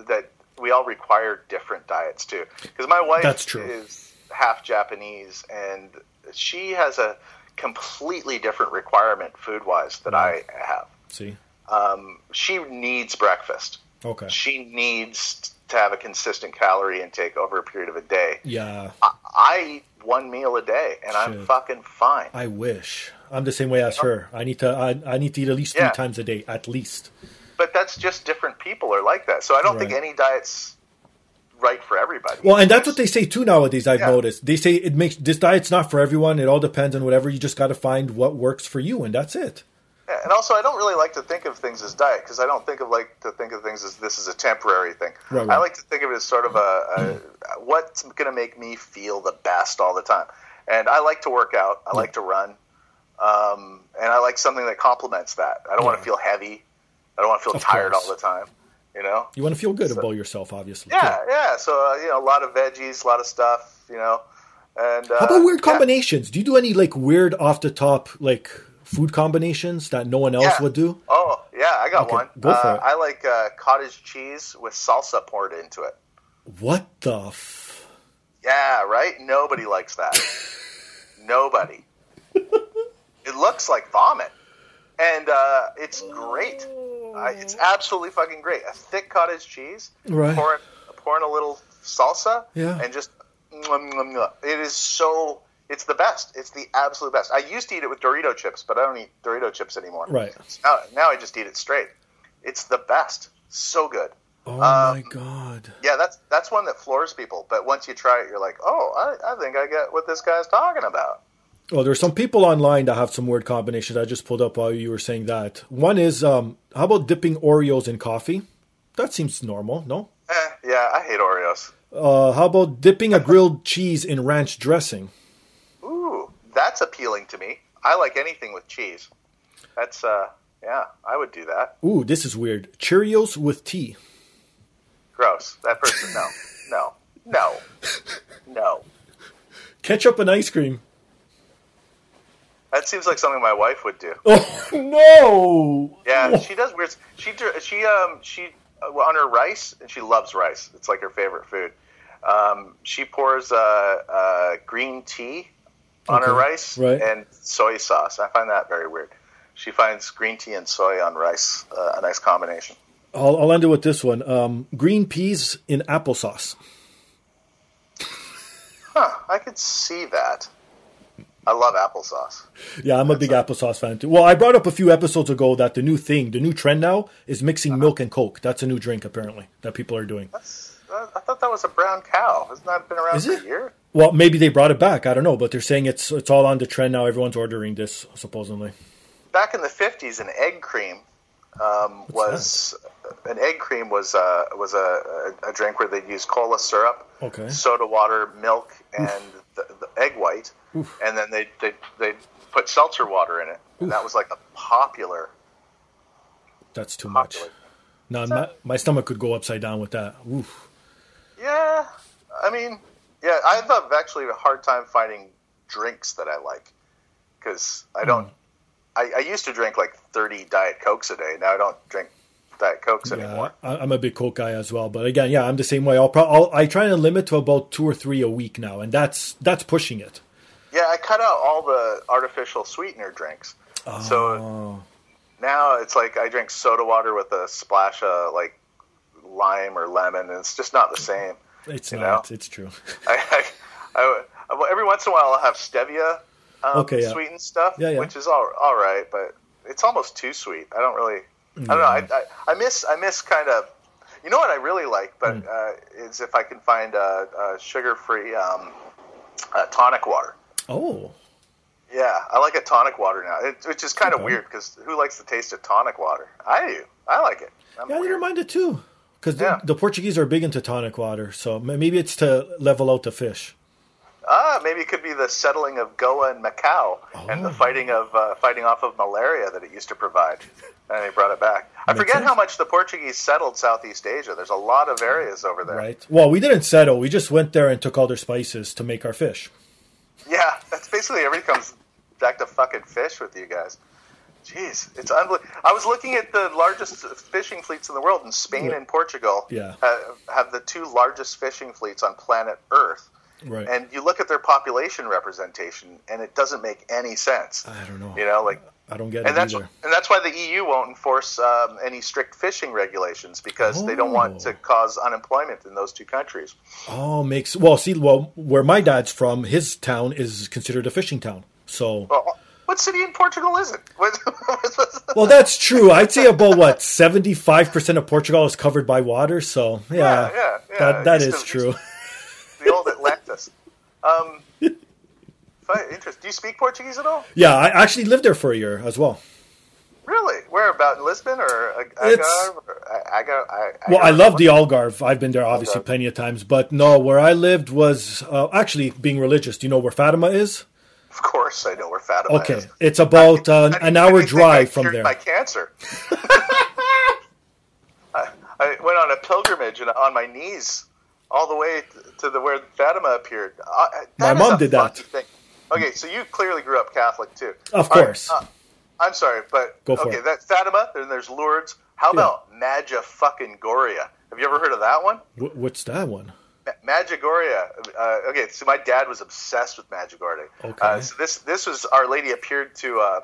that we all require different diets too. Because my wife That's true. is half Japanese, and she has a completely different requirement food wise that I have. See. Um, she needs breakfast. Okay. She needs to have a consistent calorie intake over a period of a day. Yeah. I, I eat one meal a day, and I'm fucking fine. I wish. I'm the same way as her. I need to. I, I need to eat at least three times a day, at least. but that's just different people are like that. So I don't think any diet's right for everybody. Well, and that's what they say too nowadays. I've Yeah. noticed they say it makes this diet's not for everyone. It all depends on whatever. You just got to find what works for you, and that's it. Yeah, and also, I don't really like to think of things as diet because I don't think of like to think of things as this is a temporary thing. Right, right. I like to think of it as sort of a, a what's going to make me feel the best all the time. And I like to work out. I like to run, um, and I like something that complements that. I don't want to feel heavy. I don't want to feel Of tired course. all the time. You know. You want to feel good So- about yourself, obviously. Yeah, too. yeah. So uh, you know, a lot of veggies, a lot of stuff. You know. And uh, How about weird yeah. combinations? Do you do any like weird off the top like food combinations that no one else Yeah. would do? Oh yeah, I got Okay, one. go for uh, it. I like uh, cottage cheese with salsa poured into it. What the? F- Yeah, right. Nobody likes that. [LAUGHS] Nobody. It looks like vomit, and uh, it's great. It's absolutely fucking great. A thick cottage cheese, Right. pour in, pour in a little salsa, Yeah. and just it is so. It's the best. It's the absolute best. I used to eat it with Dorito chips, but I don't eat Dorito chips anymore. Right. Now, now I just eat it straight. It's the best. So good. Oh Um, my god! Yeah, that's that's one that floors people. But once you try it, you're like, oh, I, I think I get what this guy's talking about. Well, there's some people online that have some weird combinations. I just pulled up while you were saying that. One is, um, how about dipping Oreos in coffee? That seems normal, no? Eh, yeah, I hate Oreos. Uh, how about dipping a grilled cheese in ranch dressing? That's appealing to me. I like anything with cheese. That's uh, yeah, I would do that. Ooh, this is weird. Cheerios with tea. Gross. That person, no, no, no, no. Ketchup and ice cream. That seems like something my wife would do. Oh no! Yeah, she does weird. She she um she uh, on her rice, and she loves rice. It's like her favorite food. Um, she pours uh, uh, green tea on her rice right. and soy sauce. I find that very weird. She finds green tea and soy on rice uh, a nice combination. I'll, I'll end it with this one. Um, green peas in applesauce. Huh? I could see that. I love applesauce. Yeah, I'm a big applesauce fan too. Well, I brought up a few episodes ago that the new thing, the new trend now, is mixing Uh-huh. milk and Coke. That's a new drink apparently that people are doing. That's, uh, I thought that was a brown cow. Hasn't that been around Is for it? a year? Well, maybe they brought it back. I don't know, but they're saying it's it's all on the trend now. Everyone's ordering this supposedly. back in the fifties, an egg cream um, was an egg cream was uh, was a, a, drink where they'd use cola syrup, Okay. soda water, milk, and the, the egg white, and then they they they put seltzer water in it, and that was like a popular. That's too much. popular. No, my, my stomach could go upside down with that. Oof. Yeah, I mean, yeah, I have actually a hard time finding drinks that I like because I don't. Hmm. I, I used to drink like thirty diet cokes a day. Now I don't drink diet cokes Yeah, anymore. I, I'm a big Coke guy as well. But again, yeah, I'm the same way. I'll, pro- I'll I try to limit to about two or three a week now, and that's that's pushing it. Yeah, I cut out all the artificial sweetener drinks. So Oh, now it's like I drink soda water with a splash of like lime or lemon, and it's just not the same. It's you not. know? It's true. [LAUGHS] I, I, I, well, every once in a while I'll have stevia um, Okay, yeah. sweetened stuff, Yeah, yeah. which is all all right, but it's almost too sweet. I don't really. I don't know. I, I, I miss I miss kind of. You know what I really like, but Hmm. uh, is if I can find a, uh, sugar-free um, uh, tonic water. Oh, Yeah, I like a tonic water now, it, which is kind of Okay. weird because who likes the taste of tonic water? I do. I like it. I'm yeah, I didn't mind it too. Because Yeah. the, the Portuguese are big into tonic water, so maybe it's to level out the fish. Ah, maybe it could be the settling of Goa and Macau and Oh. the fighting of uh, fighting off of malaria that it used to provide, [LAUGHS] and they brought it back. I Makes forget sense. how much the Portuguese settled Southeast Asia. There's a lot of areas over there. Right. Well, we didn't settle. We just went there and took all their spices to make our fish. Yeah, [LAUGHS] that's basically everything comes back to fucking fish with you guys. Jeez, it's unbelievable. I was looking at the largest fishing fleets in the world, and Spain Right. and Portugal Yeah. have, have the two largest fishing fleets on planet Earth. Right. And you look at their population representation, and it doesn't make any sense. I don't know. You know, like, I don't get and it that's either. and that's why the EU won't enforce um, any strict fishing regulations because they don't want Oh. to cause unemployment in those two countries. Oh, makes well. See, well, where my dad's from, his town is considered a fishing town. So, Well, what city in Portugal is it? [LAUGHS] Well, that's true. I'd say about what seventy-five percent of Portugal is covered by water. So, yeah, Yeah, yeah, yeah. that that is to- true. the old Atlantis. Um, interest. Do you speak Portuguese at all? Yeah, I actually lived there for a year as well. Really? Where about in Lisbon or Algarve? Or A- Agar- Well, I love the Algarve. I've been there obviously Algarve. plenty of times, but no, where I lived was uh, actually being religious. Do you know where Fatima is? Of course, I know where Fatima Okay, is. Okay, it's about uh, I- an hour I drive from there. My cancer. [LAUGHS] I, I went on a pilgrimage and on my knees all the way to the where Fatima appeared. Uh, My mom did that. Thing. Okay, so you clearly grew up Catholic too. Of right, course. uh, I'm sorry, but Go for okay, it. that's Fatima. Then there's Lourdes. How about Magia fucking Goria? Have you ever heard of that one? Wh- What's that one? Ma- Medjugorje. Uh, okay, so my dad was obsessed with Medjugorje. Okay. Uh, so this this was Our Lady appeared to uh,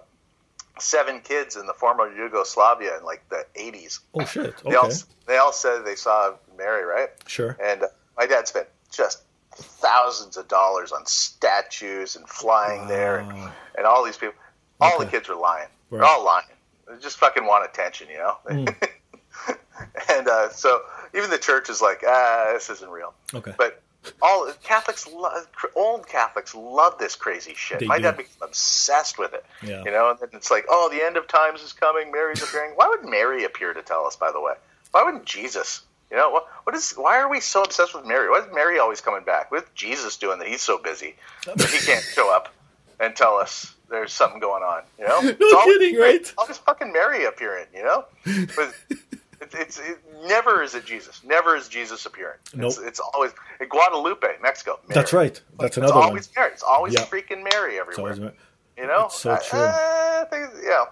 seven kids in the former Yugoslavia in like the 80s. Oh shit! They all Okay, they all said they saw Mary, right? sure. And uh, my dad spent just thousands of dollars on statues and flying there, and, and all these people. All the kids were lying. They're all lying. They just fucking want attention, you know. Hmm. [LAUGHS] and uh, so even the church is like, ah, this isn't real. Okay. But all Catholics, lo- old Catholics, love this crazy shit. They My do. dad became obsessed with it. Yeah. You know, and then it's like, oh, the end of times is coming. Mary's appearing. Why would Mary appear to tell us? By the way, why wouldn't Jesus? You know, what, what is? Why are we so obsessed with Mary? Why is Mary always coming back? What's Jesus doing that he's so busy that he can't show up and tell us there's something going on? You know, [LAUGHS] no kidding, right? Always fucking Mary appearing. You know, it, it's it, never is it Jesus. Never is Jesus appearing. It's, Nope. it's always in Guadalupe, Mexico. Mary. That's right. That's It's another one. always Mary. It's always Yeah. freaking Mary It's everywhere. always- You know, It's so I- true. I think- yeah,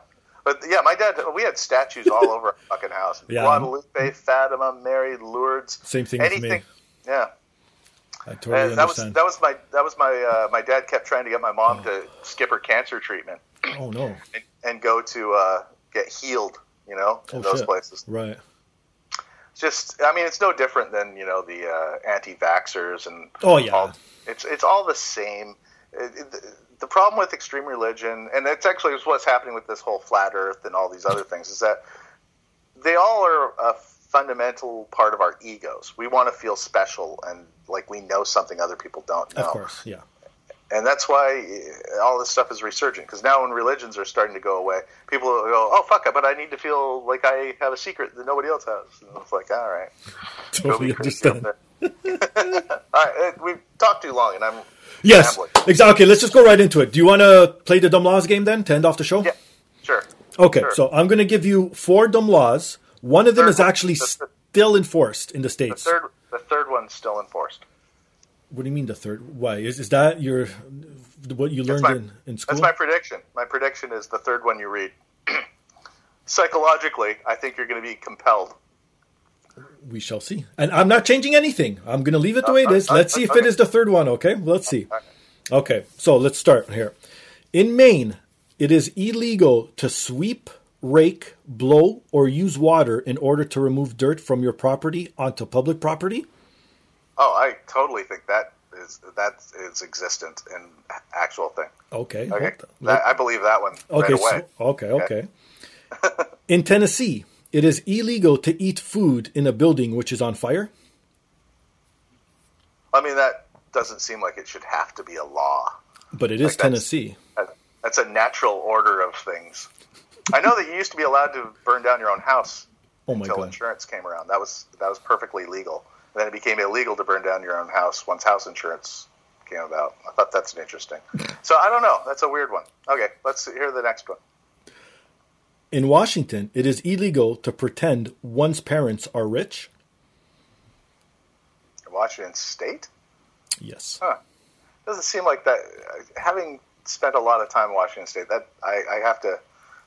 but yeah, my dad. We had statues all over our fucking house. Yeah. Guadalupe, Fatima, Mary, Lourdes. Same thing with anything. me. Yeah, I totally and that was that was my that was my uh, my dad kept trying to get my mom to skip her cancer treatment oh no! and, and go to uh, get healed. You know, in Oh, those shit. places. Right. Just, I mean, it's no different than you know the uh, anti-vaxxers and Oh, yeah. all- it's it's all the same. It, it, the problem with extreme religion, and it's actually what's happening with this whole flat Earth and all these other things, is that they all are a fundamental part of our egos. We want to feel special and like we know something other people don't know. Of course. Yeah. And that's why uh, all this stuff is resurgent. Because now when religions are starting to go away, people will go, "Oh fuck it," but I need to feel like I have a secret that nobody else has. And it's like, all right, [LAUGHS] Totally understand. [LAUGHS] all right, uh, we've talked too long, and I'm Yes. Exactly. Okay, let's just go right into it. Do you want to play the dumb laws game then to end off the show? Yeah, sure. Okay, Sure. so I'm going to give you four dumb laws. One of them Third is actually the th- still enforced in the The states. third, the third one's still enforced. What do you mean the third? Why is is that your what you learned my- in, in school? That's my prediction. My prediction is the third one you read. [CLEARS THROAT] Psychologically, I think you're going to be compelled. we shall see. And I'm not changing anything. I'm going to leave it the way it is. Uh, uh, Let's see if it is the third one. Okay, let's see. Okay, so let's start here. In Maine, it is illegal to sweep, rake, blow, or use water in order to remove dirt from your property onto public property. Oh, I totally think that is that is existent and actual thing. Okay. Okay, that, I believe that one Okay. right away. so- okay. Okay. [LAUGHS] In Tennessee, it is illegal to eat food in a building which is on fire. I mean, that doesn't seem like it should have to be a law. But it is Like Tennessee. That- That's a natural order of things. I know that you used to be allowed to burn down your own house Oh my until god. insurance came around. That was that was perfectly legal. Then it became illegal to burn down your own house once house insurance came about. I thought that's an interesting. [LAUGHS] So I don't know. That's a weird one. Okay, let's hear the next one. In Washington, it is illegal to pretend one's parents are rich. Washington State. Yes. Huh. Doesn't seem like that. Having spent a lot of time in Washington State, that I, I have to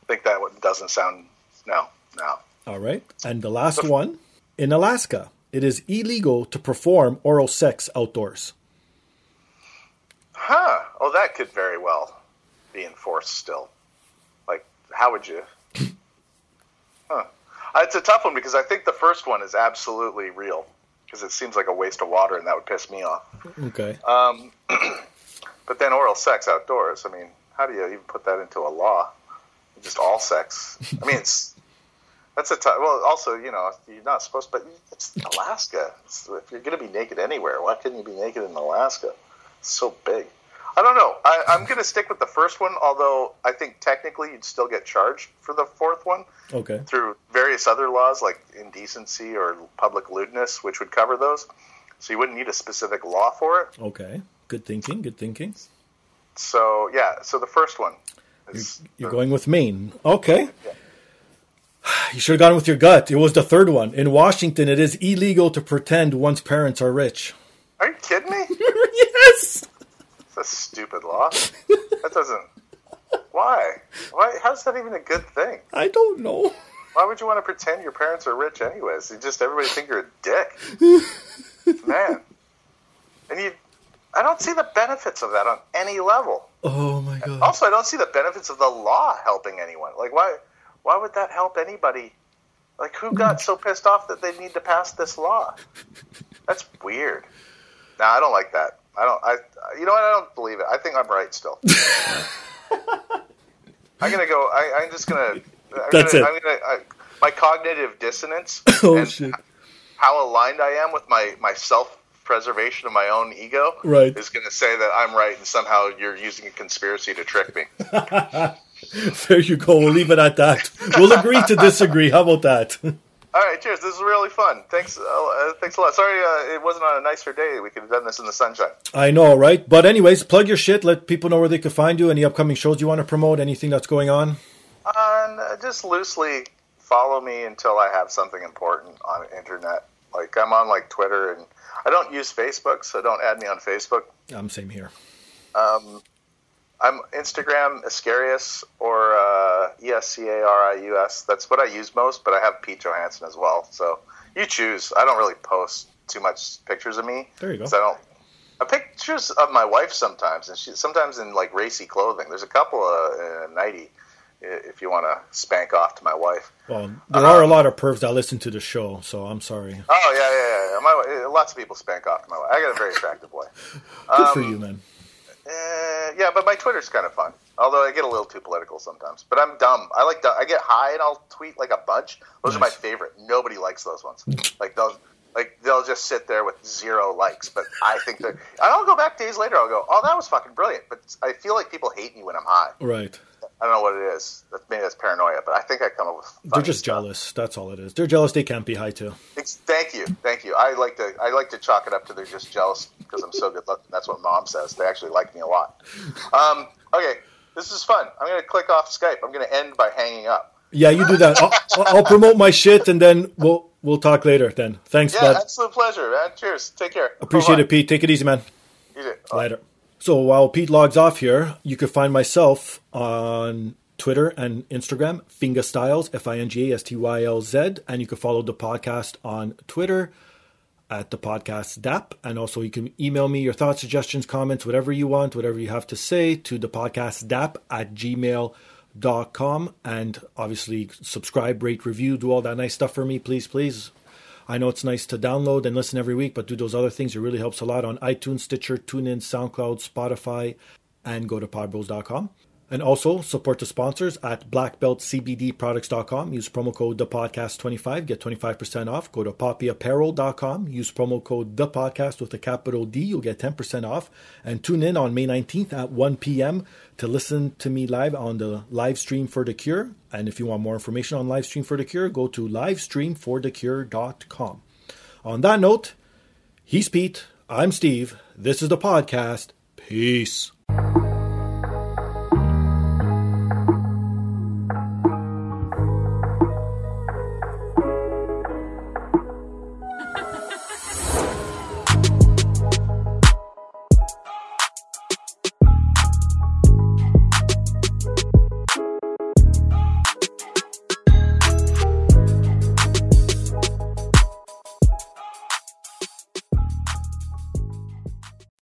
think that doesn't sound. No, no. All right. And the last one in Alaska, it is illegal to perform oral sex outdoors. Huh. Oh, that could very well be enforced still. Like, how would you? [LAUGHS] Huh. Uh, It's a tough one because I think the first one is absolutely real because it seems like a waste of water and that would piss me off. Okay. Um, [CLEARS THROAT] but then oral sex outdoors. I mean, how do you even put that into a law? Just all sex. I mean, it's that's a tough. Well, also, you know, you're not supposed, but it's Alaska. It's, if you're going to be naked anywhere, why couldn't you be naked in Alaska? It's so big. I don't know. I, I'm going to stick with the first one, although I think technically you'd still get charged for the fourth one Okay. through various other laws like indecency or public lewdness, which would cover those. So you wouldn't need a specific law for it. Okay. Good thinking. Good thinking. So yeah, so the first one is You're going with Maine. Okay. You should have gone with your gut. It was the third one. In Washington, it is illegal to pretend one's parents are rich. Are you kidding me? [LAUGHS] yes. It's a stupid law. That doesn't. Why? Why? How's that even a good thing? I don't know. Why would you want to pretend your parents are rich anyways? You just everybody think you're a dick, [LAUGHS] man. And you, I don't see the benefits of that on any level. Oh my god. Also, I don't see the benefits of the law helping anyone. Like, why? Why would that help anybody? Like, who got hmm. so pissed off that they need to pass this law? That's weird. No, I don't like that. I don't. I. You know what? I don't believe it. I think I'm right still. [LAUGHS] I'm gonna go. I, I'm just gonna. I'm That's gonna, it. I'm gonna. I, my cognitive dissonance [LAUGHS] Oh and shit. how aligned I am with my my self preservation of my own ego Right. is going to say that I'm right and somehow you're using a conspiracy to trick me. [LAUGHS] [LAUGHS] There you go. We'll leave it at that. We'll agree to disagree. How about that? All right, cheers. This is really fun. Thanks, uh, uh, thanks a lot. Sorry, uh, it wasn't on a nicer day. We could have done this in the sunshine. I know, right? But anyways, plug your shit. Let people know where they can find you. Any upcoming shows you want to promote? Anything that's going on? And uh, just loosely follow me until I have something important on the internet. Like I'm on like Twitter, and I don't use Facebook, so don't add me on Facebook. I'm same here. Um, I'm Instagram Iscarius or uh, E S C A R I U S. That's what I use most, but I have Pete Johansson as well. So you choose. I don't really post too much pictures of me. There you go. I don't. I pictures of my wife sometimes, and she sometimes in like racy clothing. There's a couple of uh, nighty if you want to spank off to my wife. Well, there are a lot of pervs that listen to the show, so I'm sorry. Oh yeah, yeah, yeah. My lots of people spank off to my wife. I got a very attractive wife. [LAUGHS] Good for Um, you, man. Eh, yeah, but my Twitter's kind of fun. Although I get a little too political sometimes. But I'm dumb. I like. I get high and I'll tweet like a bunch. Those are my favorite. Nobody likes those ones. like those. Like they'll just sit there with zero likes, but I think they're. And I'll go back days later. I'll go, "Oh, that was fucking brilliant." But I feel like people hate me when I'm high. Right. I don't know what it is. That's, maybe that's paranoia, but I think I come up with. They're just stuff. jealous. That's all it is. They're jealous they can't be high too. Thanks- Thank you, thank you. I like to I like to chalk it up to they're just jealous because I'm so good looking. That's what mom says. They actually like me a lot. Um, okay, this is fun. I'm gonna click off Skype. I'm gonna end by hanging up. Yeah, you do that. I'll, I'll promote my shit and then we'll we'll talk later. Then thanks, Yeah, bud. absolute pleasure, man. Cheers. Take care. Appreciate Bye-bye. it, Pete. Take it easy, man. You too. Later. So while Pete logs off here, you can find myself on Twitter and Instagram, Finga Stylz, F I N G A S T Y L Z, and you can follow the podcast on Twitter at the podcast DAP. And also you can email me your thoughts, suggestions, comments, whatever you want, whatever you have to say to the podcast DAP at gmail.com. And obviously subscribe, rate, review, do all that nice stuff for me, please, please. I know it's nice to download and listen every week, but do those other things. It really helps a lot on iTunes, Stitcher, TuneIn, SoundCloud, Spotify, and go to podbros.com. And also support the sponsors at blackbeltcbdproducts.com. Use promo code ThePodcast25. Get 25% off. Go to poppyapparel.com. Use promo code ThePodcast with a capital D. You'll get 10% off. And tune in on May 19th at 1 p.m. to listen to me live on the live stream for The Cure. And if you want more information on live stream for The Cure, go to livestreamforthecure.com. On that note, he's Pete. I'm Steve. This is the podcast. Peace.